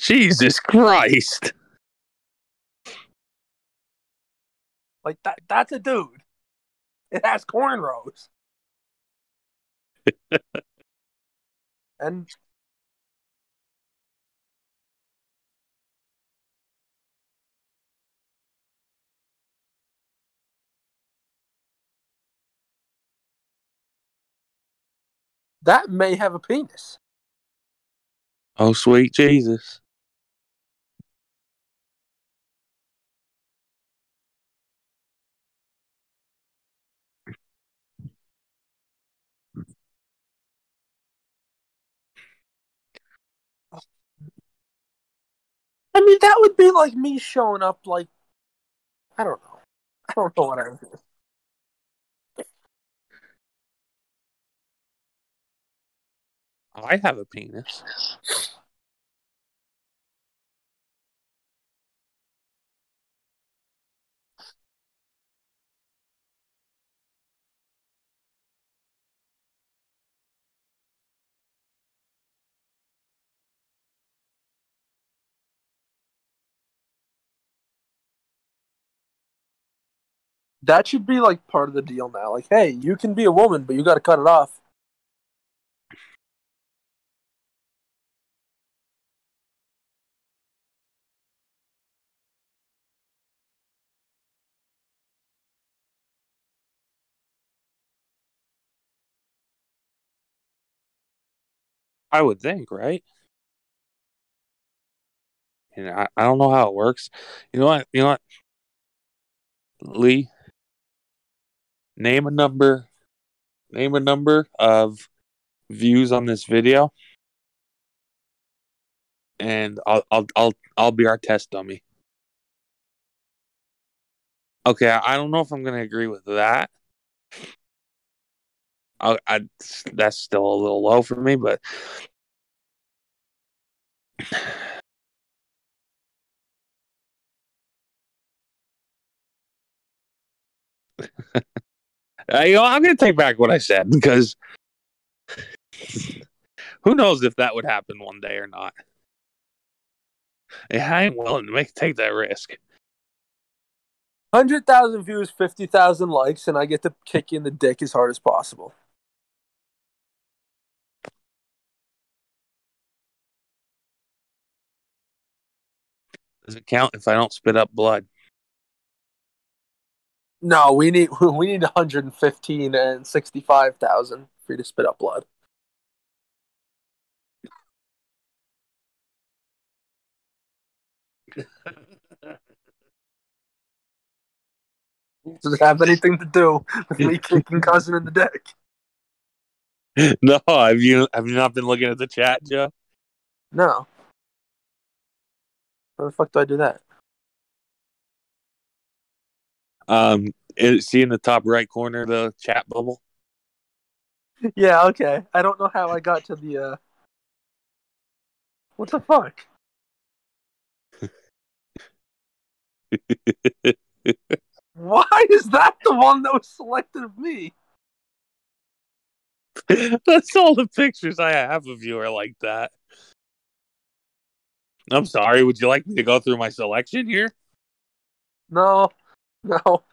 Jesus Christ. Like that that's a dude. It has cornrows. (laughs) and that may have a penis. Oh, sweet Jesus. I mean, that would be like me showing up like I don't know. I don't know what I would do. I have a penis. That should be like part of the deal now. Like, hey, you can be a woman, but you got to cut it off. I would think, right? and I, I don't know how it works. You know what? You know what? Lee, name a number. Name a number of views on this video, and I'll I'll I'll I'll be our test dummy. Okay, I don't know if I'm gonna agree with that. I, I that's still a little low for me, but Uh, you know, I'm going to take back what I said because who knows if that would happen one day or not. I ain't willing to make take that risk. Hundred thousand views, fifty thousand likes, and I get to kick in the dick as hard as possible. Does it count if I don't spit up blood? No, we need (laughs) we need 115 and 65,000 for you to spit up blood. Does it have anything to do with me kicking cousin in the dick? (laughs) no, have you have you not been looking at the chat, Joe? No. How the fuck do I do that? Um, it, see in the top right corner the chat bubble. Yeah, okay. I don't know how I got to the uh What the fuck? (laughs) Why is that the one that was selected of me? That's all the pictures I have of you are like that. I'm sorry. Would you like me to go through my selection here? No. No.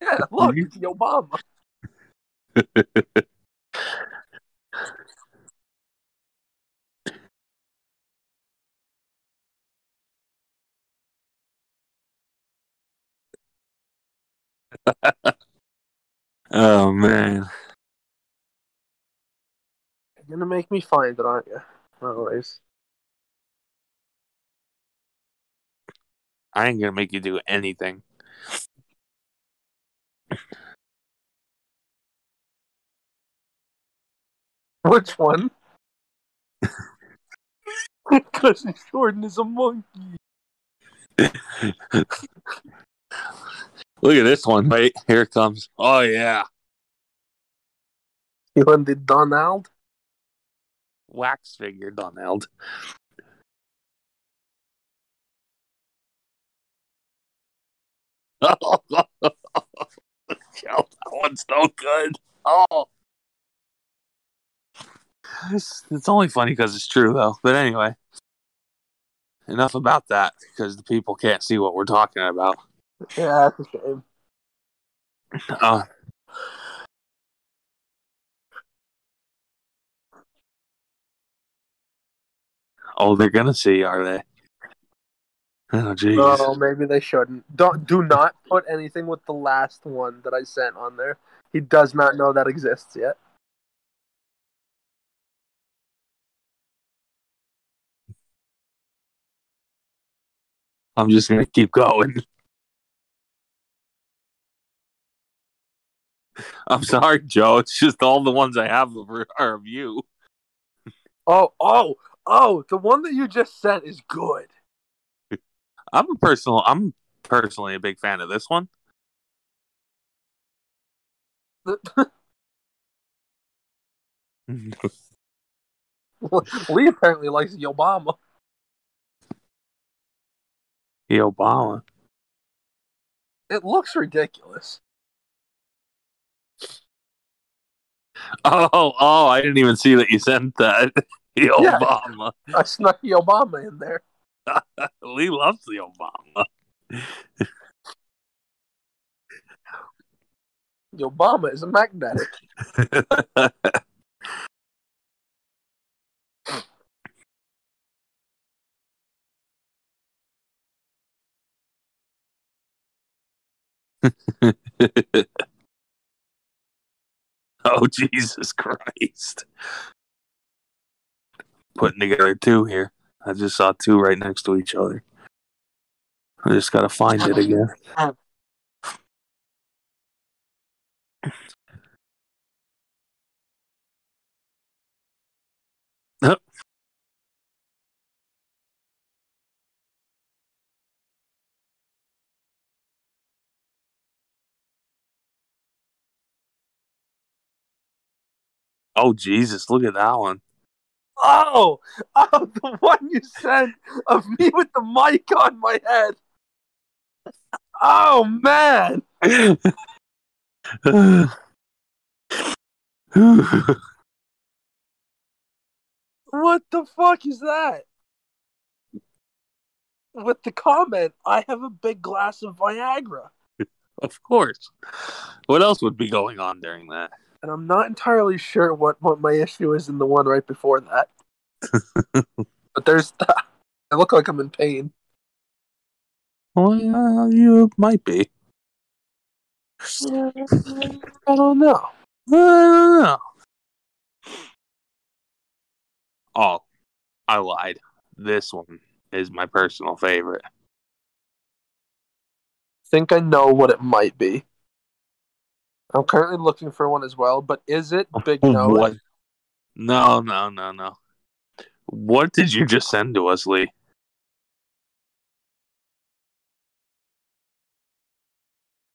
Yeah, look, it's the Obama. oh man. You're gonna make me find it, aren't you? Always. I ain't gonna make you do anything. Which one? (laughs) Because Jordan is a monkey. Look at this one. Wait, here it comes. Oh yeah. You want the Donald? Wax figure Donald. (laughs) Oh, that one's no good. Oh. It's, it's only funny because it's true, though. But anyway, enough about that because the people can't see what we're talking about. Yeah, that's a shame. Uh, oh, they're gonna see, are they? Oh, jeez. No, maybe they shouldn't. Don't do not put anything with the last one that I sent on there. He does not know that exists yet. I'm just gonna keep going. (laughs) I'm sorry, Joe. It's just all the ones I have are of you. Oh, oh, oh! The one that you just sent is good. I'm a personal. I'm personally a big fan of this one. (laughs) Lee apparently likes the Obama. The Obama. It looks ridiculous. Oh, oh! I didn't even see that you sent that. (laughs) The Yeah. Obama. I snuck the Obama in there. (laughs) Lee loves the Obama. The Obama is a magnetic. (laughs) oh Jesus Christ! Putting together two here. I just saw two right next to each other. I just gotta find it again. (laughs) Oh Jesus! Look at that one. Oh, oh, the one you sent of me with the mic on my head. Oh man. What the fuck is that? With the comment, I have a big glass of Viagra. of course. What else would be going on during that? And I'm not entirely sure what, what my issue is in the one right before that. (laughs) but there's that. (laughs) I look like I'm in pain. Well, you might be. I don't know. I don't know. Oh, I lied. This one is my personal favorite. think I know what it might be. I'm currently looking for one as well, but is it (laughs) Big No? What? No, no, no, no. What did you just send to us, Lee?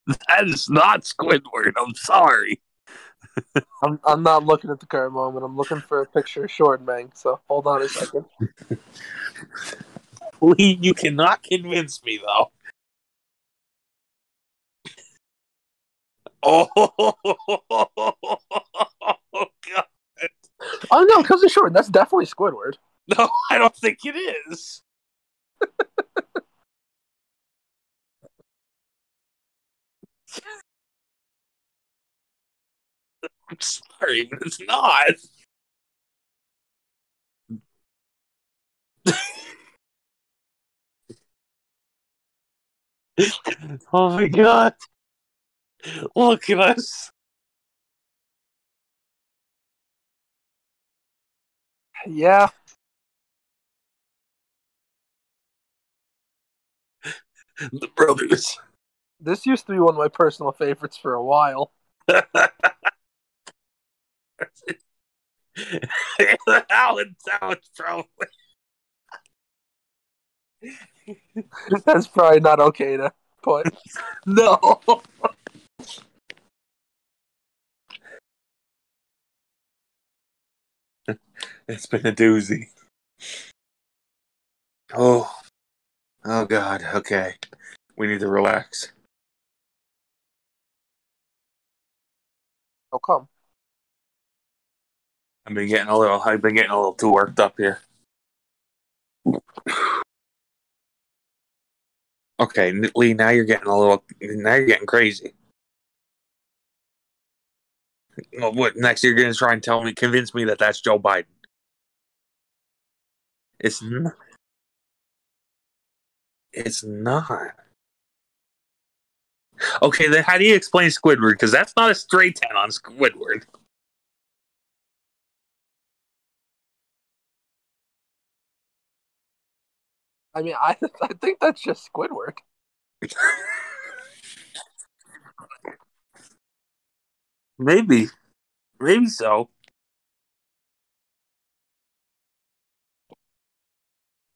That is not Squidward. I'm sorry. (laughs) I'm, I'm not looking at the current moment. I'm looking for a picture of Short Mang, so hold on a second. Lee, you cannot convince me, though. (laughs) Oh, God. Oh no, because of Short. That's definitely Squidward. No, (laughs) I don't think it is. (laughs) I'm sorry, but it's not. oh my god. (laughs) Look at us. Yeah, (laughs) The brothers. this used to be one of my personal favorites for a while. (laughs) Alan Sounds probably. That's probably not okay to put. No. (laughs) it's been a doozy. Oh. Oh god, okay. We need to relax. How come? I've been getting a little I've been getting a little too worked up here. Okay, Lee, now you're getting a little now you're getting crazy. Well, what next you're gonna try and tell me convince me that that's Joe Biden. It's mm-hmm. not. It's not. Okay, then how do you explain Squidward? Because that's not a straight 10 on Squidward. I mean, I (laughs) I think that's just Squidward. (laughs) Maybe. Maybe so.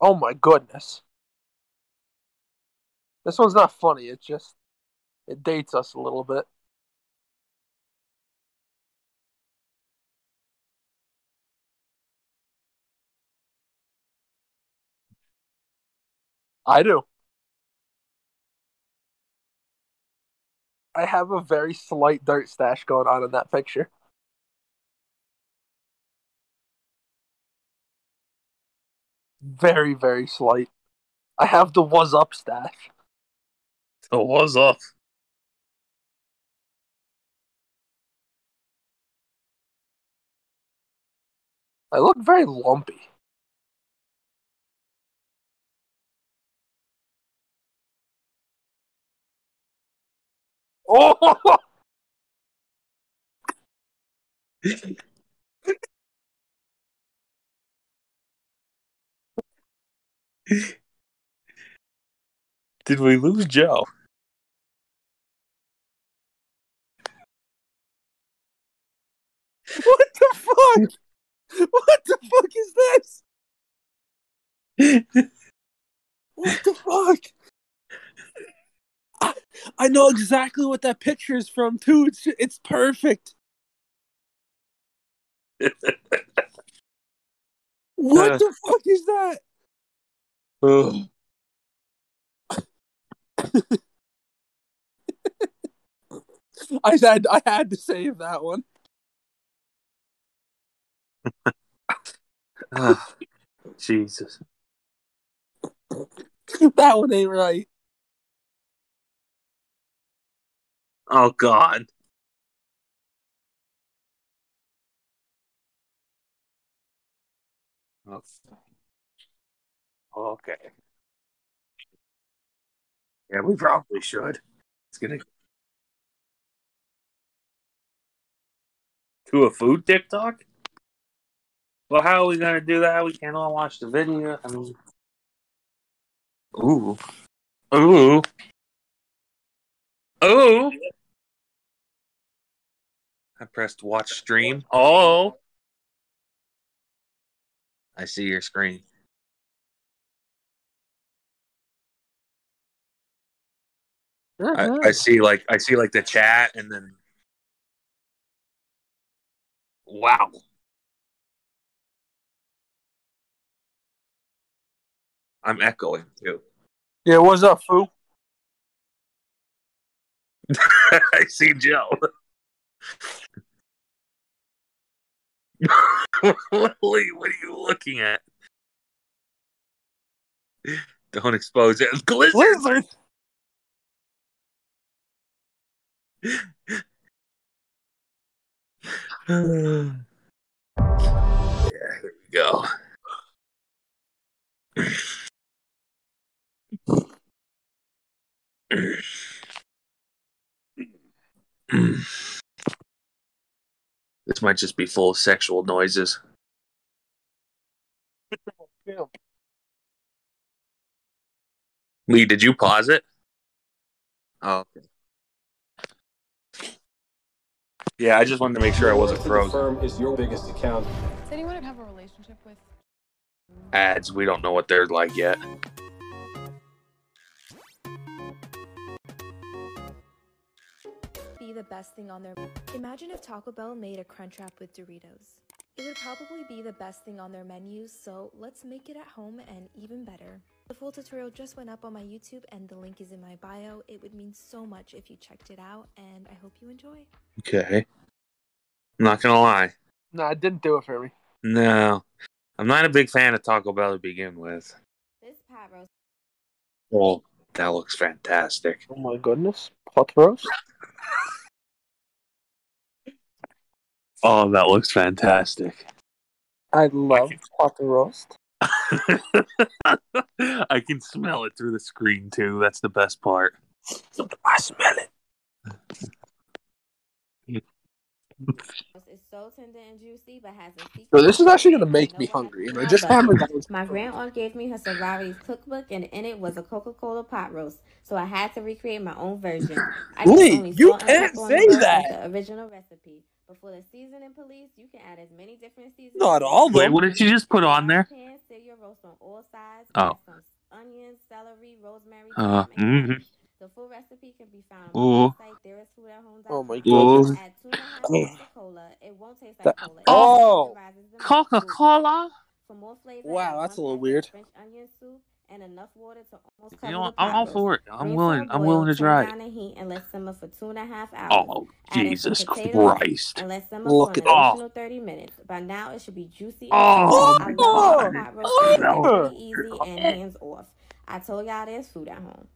Oh my goodness. This one's not funny. It just it dates us a little bit. I do. I have a very slight dirt stash going on in that picture. Very, very slight. I have the was up stash. So was up? I look very lumpy. Oh! (laughs) Did we lose Joe? What the fuck? What the fuck is this? (laughs) What the fuck? I, know exactly what that picture is from too. It's it's perfect. (laughs) What Uh. the fuck is that? Ugh. (laughs) I had I had to save that one. Ugh. (laughs) Jesus. That one ain't right. Oh God. Oh. Okay. Yeah, we probably should. It's gonna to a food TikTok. Well, how are we gonna do that? We can't all watch the video. I mean, ooh, ooh, ooh. I pressed watch stream. Oh, I see your screen. I, mm-hmm. I see like I see like the chat and then wow. I'm echoing too. Yeah, what's up, foo? (laughs) (laughs) I see Joe. (laughs) what are you looking at? Don't expose it. Blizzard. (sighs) yeah, here we go. (clears throat) (clears throat) this might just be full of sexual noises. Lee, did you pause it? Oh, okay. Yeah, I just wanted to make sure I wasn't frozen. firm is your biggest account. Does anyone have a relationship with? Ads, we don't know what they're like yet. The best thing on their Imagine if Taco Bell made a Crunchwrap with Doritos. It would probably be the best thing on their menus, so let's make it at home and even better. The full tutorial just went up on my YouTube and the link is in my bio. It would mean so much if you checked it out and I hope you enjoy. Okay. I'm not gonna lie. No, I didn't do it for me. No. I'm not a big fan of Taco Bell to begin with. This pot roast Well, that looks fantastic. Oh my goodness. Pot roast? (laughs) Oh, that looks fantastic. I love pot roast. (laughs) I can smell it through the screen too. That's the best part. I smell it. it. is so tender and juicy but has a secret. So this is actually gonna make me hungry, and I just haven't gotten (laughs) My grandaunt gave me her sorority's cookbook, and in it was a Coca-Cola pot roast. So I had to recreate my own version. I used Lee, you can't pepper on the say that. The original recipe. But for the seasoning police, you can add as many different seasonings. Not all of Wait, what did you just put on there? Pan, sear your roast on all sides. Oh. Onions, celery, rosemary, Uh, thyme, and mhm. The full recipe can be found Ooh. on my website. There is food at home. Oh my god. Add two and a half cups of cola. It won't taste like cola. Oh. Coca Cola? For more flavor, Wow, that's a little weird. French onion soup and enough water to almost You cover know, the what? I'm pot all roast. for it. I'm Bring to willing. a I'm boil, willing to turn try down it. the heat and let simmer for two and a half hours. Oh, Add in some Jesus potatoes Christ. And let simmer Look for an at- Oh. additional 30 minutes. By now, it should be juicy. and Oh, tender. I my love God. my pot roast. Oh, It's no. very easy and hands off. I told y'all there's food at home.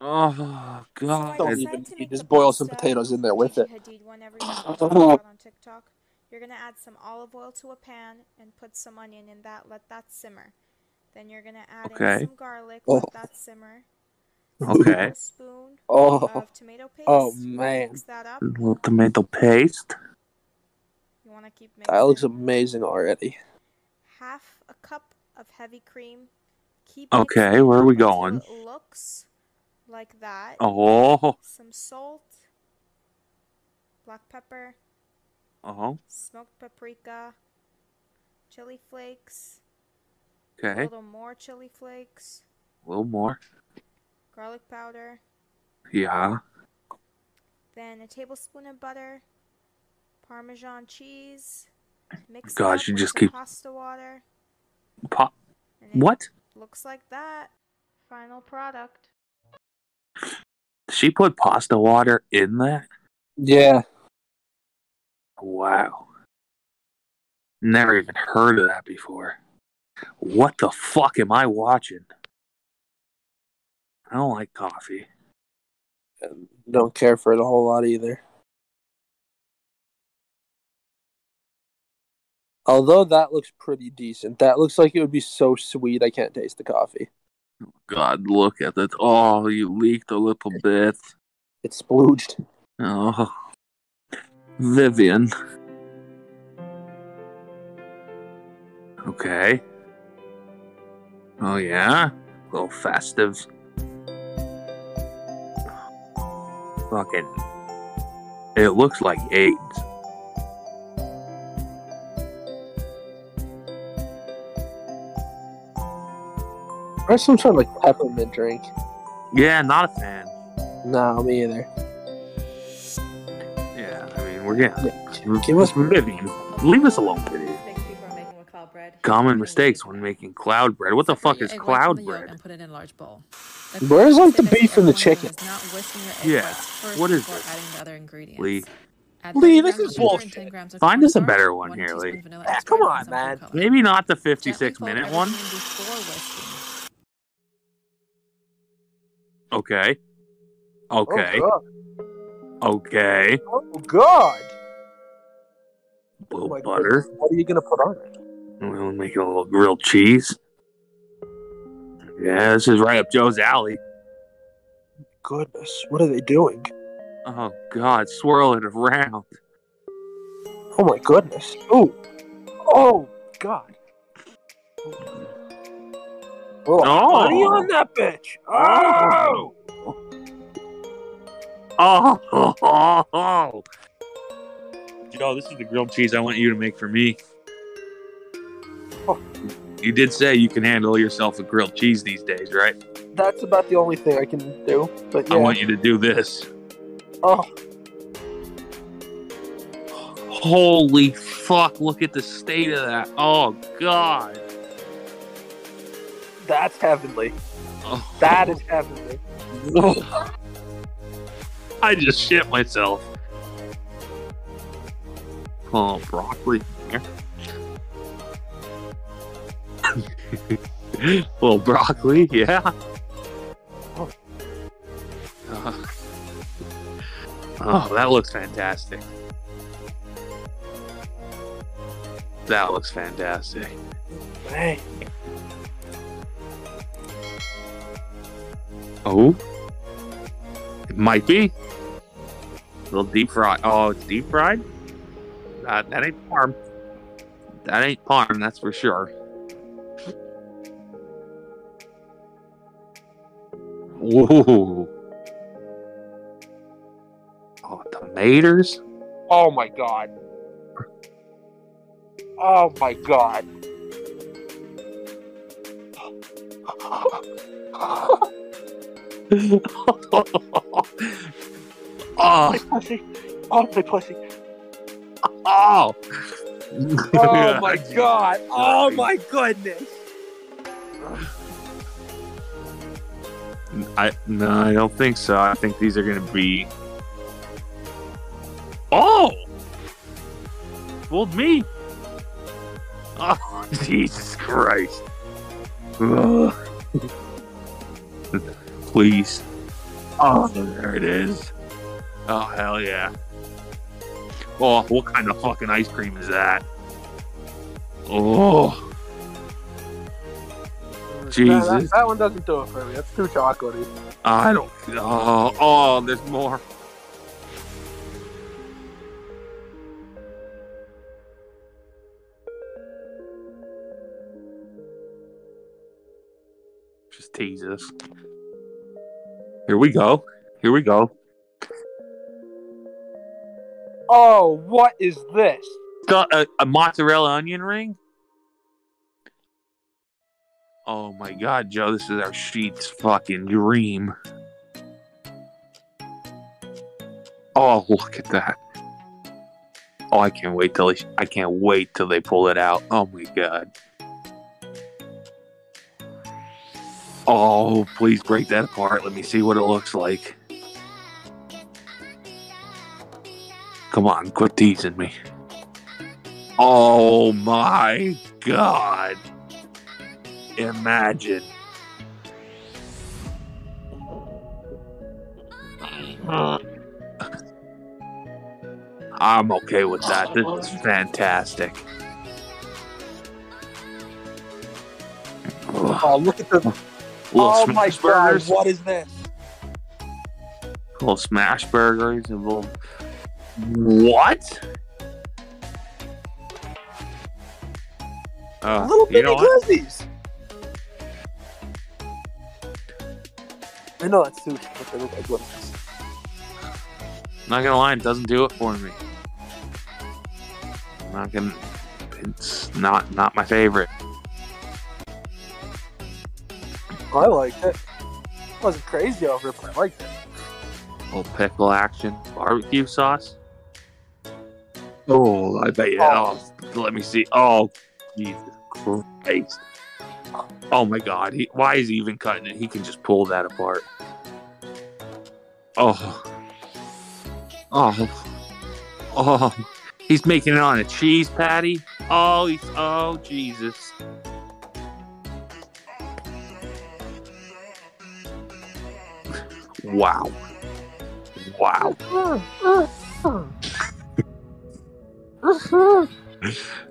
Oh, God. Don't even you just boil some potatoes in there with it. Hadid whenever you talk about on TikTok. You're gonna add some olive oil to a pan and put some onion in that. Let that simmer. Then you're gonna add Okay. in some garlic. Oh. Let that simmer. Okay. spoon Oh. of tomato paste. Oh man, Mix that up. A little tomato paste. You want to keep mixing. that looks amazing already. half a cup of heavy cream. Keep Okay, where are we going? It looks like that. Oh. Some salt, black pepper, Uh huh. smoked paprika, chili flakes, a little more chili flakes, A little more. garlic powder, Yeah. then a tablespoon of butter, Parmesan cheese. Mix it God, you just keep- pasta water. Pop. What? Looks like that. Final product. She put pasta water in that? Yeah, Wow. Never even heard of that before. What the fuck am I watching? I don't like coffee. Um, don't care for it a whole lot either. Although that looks pretty decent. That looks like it would be so sweet. I can't taste the coffee. Oh, God, look at that. Oh, you leaked a little bit. It's splooged. Oh. Vivian. Okay. Oh, yeah? A little festive. Fucking. It looks like AIDS. Or some sort of like peppermint drink. Yeah, not a fan. No, me either. Yeah, I mean, we're getting. Give us Vivian. Leave us alone, Vivian. Common mistakes when making cloud bread. What the fuck is cloud bread? And put it in a large bowl. Where's like the beef and the chicken? Not whisking your egg Yeah. whites first What is this? the other ingredients. Lee. Lee, this is of bullshit. 10 grams of Find us a better one one here, Lee. vanilla Ah, come on, man. colour. Maybe not the 56 minute one. in before whisking. Okay. Okay. Oh. Okay. Oh god. A little Oh butter. goodness. What are you gonna put on it? We'll make a little grilled cheese. Yeah, this is right up Joe's alley. Goodness, what are they doing? Oh God, swirl it around. Oh my goodness. Oh. Oh god. Oh, Oh. honey on that bitch. Oh. Oh, oh, oh, oh. Joe, this is the grilled cheese I want you to make for me. (laughs) You did say you can handle yourself a grilled cheese these days, right? That's about the only thing I can do. But yeah. I want you to do this. Oh. Holy fuck, look at the state of that. Oh, God. That's heavenly. Oh. That is heavenly. (laughs) I just shit myself. Oh, broccoli. (laughs) Little broccoli, yeah. Uh, oh, that looks fantastic. That looks fantastic. Hey. Oh, it might be. A little deep fried. Oh, it's deep fried. Uh, that ain't parm. That ain't parm. That's for sure. Whoa. Oh, tomatoes. Oh my god. Oh my god. (laughs) oh, my pussy. Oh my pussy. oh. Oh my (laughs) god. Oh my goodness. I no, I don't think so. I think these are gonna be. Oh, fooled me. Oh, (laughs) Jesus Christ! (laughs) Please. Oh, there it is. Oh hell yeah! Oh, what kind of fucking ice cream is that? Oh, That, Jesus. that one doesn't do it for me. That's too chocolatey. I don't. Oh, oh, there's more. Just tease us. Here we go. Here we go. Oh, what is this? Got a, uh, a mozzarella onion ring. Oh my god, Joe, this is our sheets fucking dream. Oh, look at that. Oh, I can't wait till they, I can't wait till they pull it out. Oh my god. Oh, please break that apart. Let me see what it looks like. Come on, quit teasing me. Oh my god. Imagine. I'm okay with that. This is fantastic. Oh, look at the. Little oh my smash god, burgers. what is this? Little smash burgers and little. What? Uh, Little you bitty know what? glizzies. I know that's sushi, but they look like glizzies. Not gonna lie, it doesn't do it for me. I'm not gonna. It's not not my favorite. I liked it. wasn't crazy over it, but I liked it. Little pickle action, barbecue sauce. Oh, I bet you. Oh, oh let me see. Oh, Jesus Christ! Oh my God! He, why is he even cutting it? He can just pull that apart. Oh, oh, oh! He's making it on a cheese patty. Oh, he's oh Jesus! Wow! Wow! (laughs)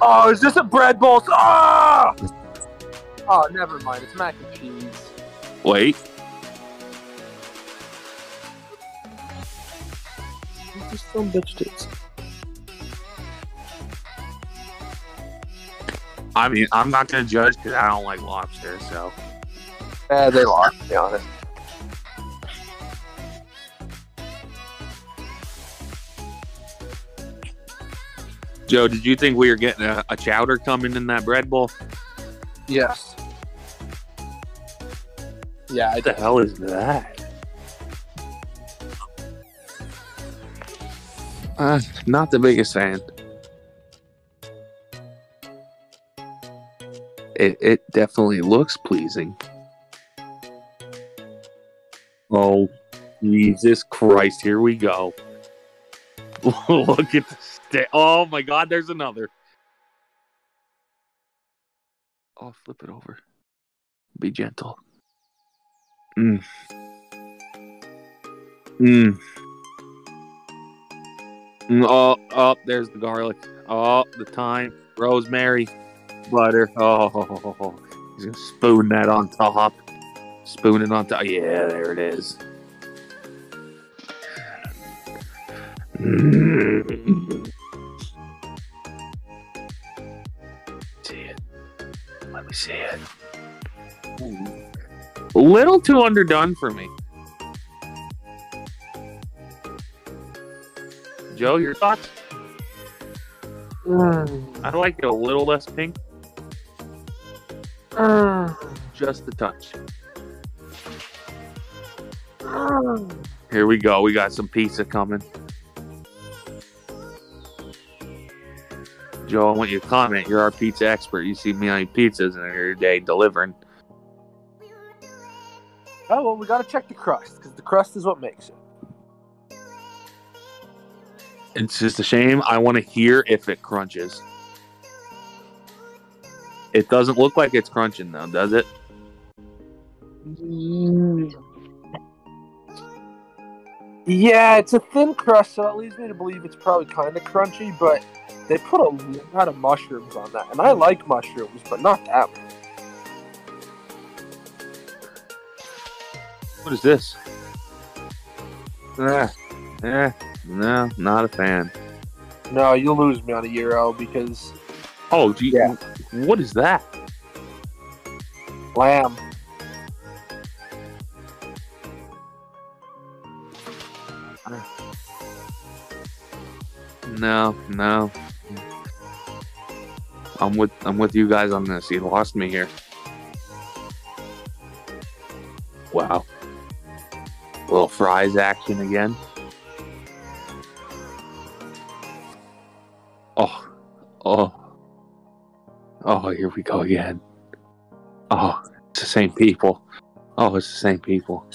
Oh, is this a bread bowl? Ah! Oh, never mind. It's mac and cheese. Wait. What this some bitch tits? I mean, I'm not gonna judge because I don't like lobster. So Eh, they lost, to be honest. Joe, did you think we were getting a, a chowder coming in that bread bowl? Yes. Yeah, I What the hell is that? Uh, not the biggest fan. It it definitely looks pleasing. Oh, Jesus Christ! Here we go. (laughs) Look at the sta- Oh my God! There's another. I'll flip it over. Be gentle. Mm. Mm. Mm, Oh, oh, there's the garlic. Oh, the thyme, rosemary, butter. Oh, he's gonna spoon that on top. Spoon it on top. Yeah, there it is. Mm. See it. A little too underdone for me. Joe, your thoughts? I like it a little less pink. Just a touch. Here we go. We got some pizza coming. Joe, I want you to comment. You're our pizza expert. You see me on your pizzas and every day delivering. Oh well, we gotta check the crust because the crust is what makes it. It's just a shame. I want to hear if it crunches. It doesn't look like it's crunching though, does it? Mm. Yeah, it's a thin crust, so that leads me to believe it's probably kind of crunchy, but they put a lot of mushrooms on that. And I like mushrooms, but not that much. What is this? Eh, eh, no, not a fan. No, you'll lose me on a gyro because Oh, gee, what is that? lamb. No, no. I'm with I'm with you guys on this. You lost me here. Wow. Little fries action again. Oh, oh, oh! Here we go again. Oh, it's the same people. Oh, it's the same people.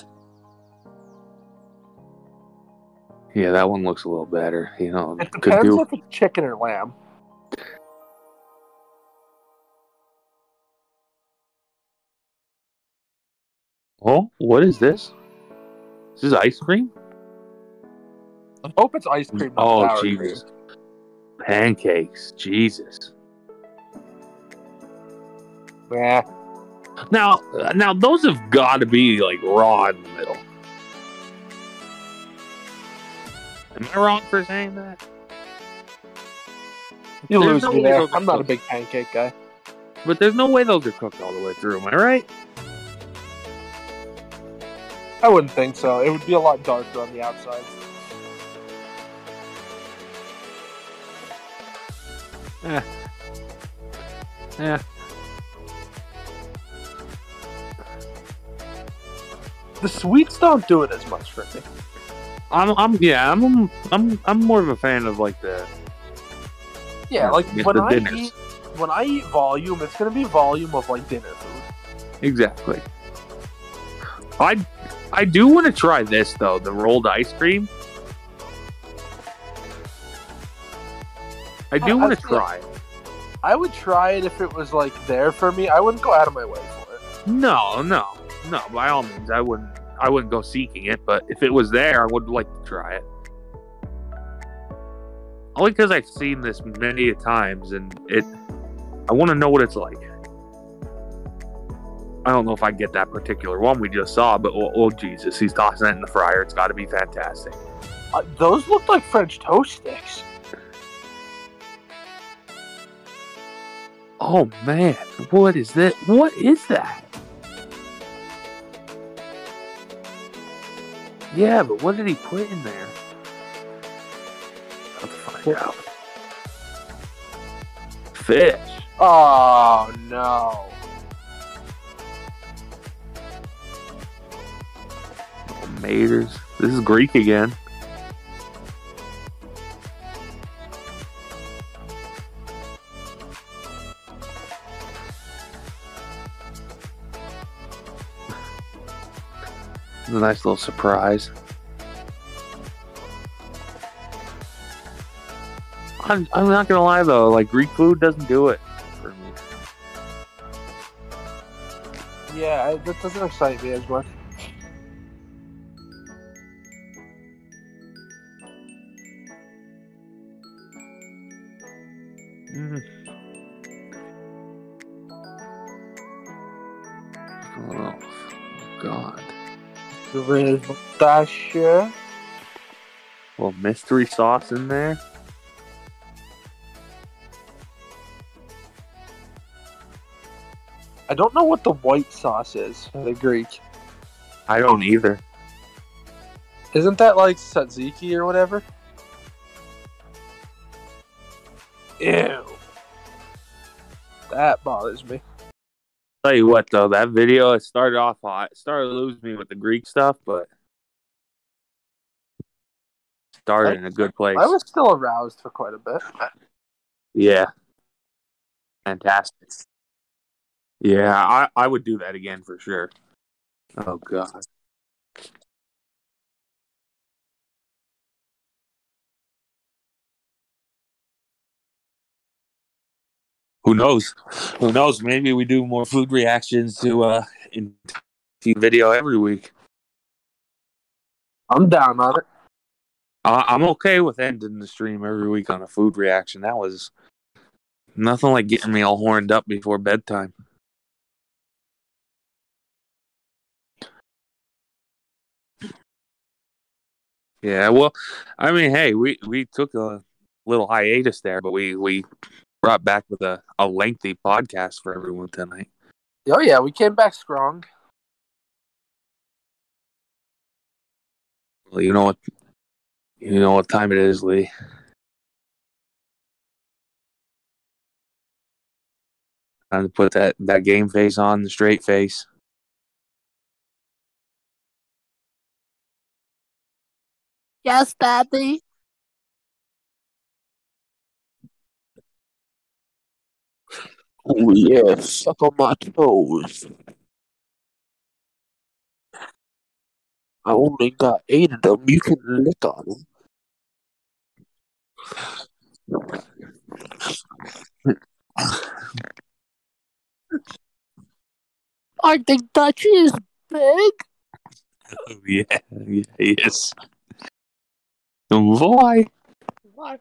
Yeah, that one looks a little better. You know, It could depends do. if it's chicken or lamb. Oh, what is this? This is ice cream. I hope it's ice cream. Oh, Jesus. Pancakes. Jesus. Yeah. Now, uh, now those have got to be like raw in the middle. Am I wrong for saying that? You lose no me there. I'm not a big pancake guy. But there's no way those are cooked all the way through. Am I right? I wouldn't think so. It would be a lot darker on the outside. Yeah. Yeah. The sweets don't do it as much for me. I'm, I'm, yeah, I'm, I'm, I'm more of a fan of like the, Yeah, like when the I eat when I eat volume, it's gonna be volume of like dinner food. exactly. I, I do want to try this though, the rolled ice cream. I do want to try it. I would try it if it was like there for me. I wouldn't go out of my way for it. No, no, no. By all means, I wouldn't. I wouldn't go seeking it. But if it was there, I would like to try it. Only because I've seen this many a times, and it. I want to know what it's like. I don't know if I get that particular one we just saw, but oh, oh Jesus, he's tossing it in the fryer. It's got to be fantastic. Uh, those look like French toast sticks. Oh man, what is that? What is that? Yeah, but what did he put in there? Let's find out. Fish. Oh no. Oh, maters. This is Greek again. A nice little surprise. I'm, I'm not gonna lie though, like Greek food doesn't do it for me. Yeah, I- that doesn't excite me as much. Mm. Dasha. Little mystery sauce in there. I don't know what the white sauce is for the Greek. I don't either. Isn't that like tzatziki or whatever? Ew. That bothers me. Tell you what though, that video it started off hot. It started losing me with the Greek stuff, but started in a good place. I was still aroused for quite a bit. Yeah. Fantastic. Yeah, I, I would do that again for sure. Oh god. Who knows? Who knows? Maybe we do more food reactions to uh in video every week. I'm down on it. I- I'm okay with ending the stream every week on a food reaction. That was nothing like getting me all horned up before bedtime. Yeah, well, I mean, hey, we we took a little hiatus there, but we we brought back with a, a lengthy podcast for everyone tonight. Oh yeah, we came back strong. Well, you know what you know what time it is, Lee. Time to put that, that game face on, the straight face. Yes, Daddy. Oh yeah, suck on my toes. I only got eight of them. You can lick on them. I think Dutch is big. Oh yeah, yeah, yes. Why? Why?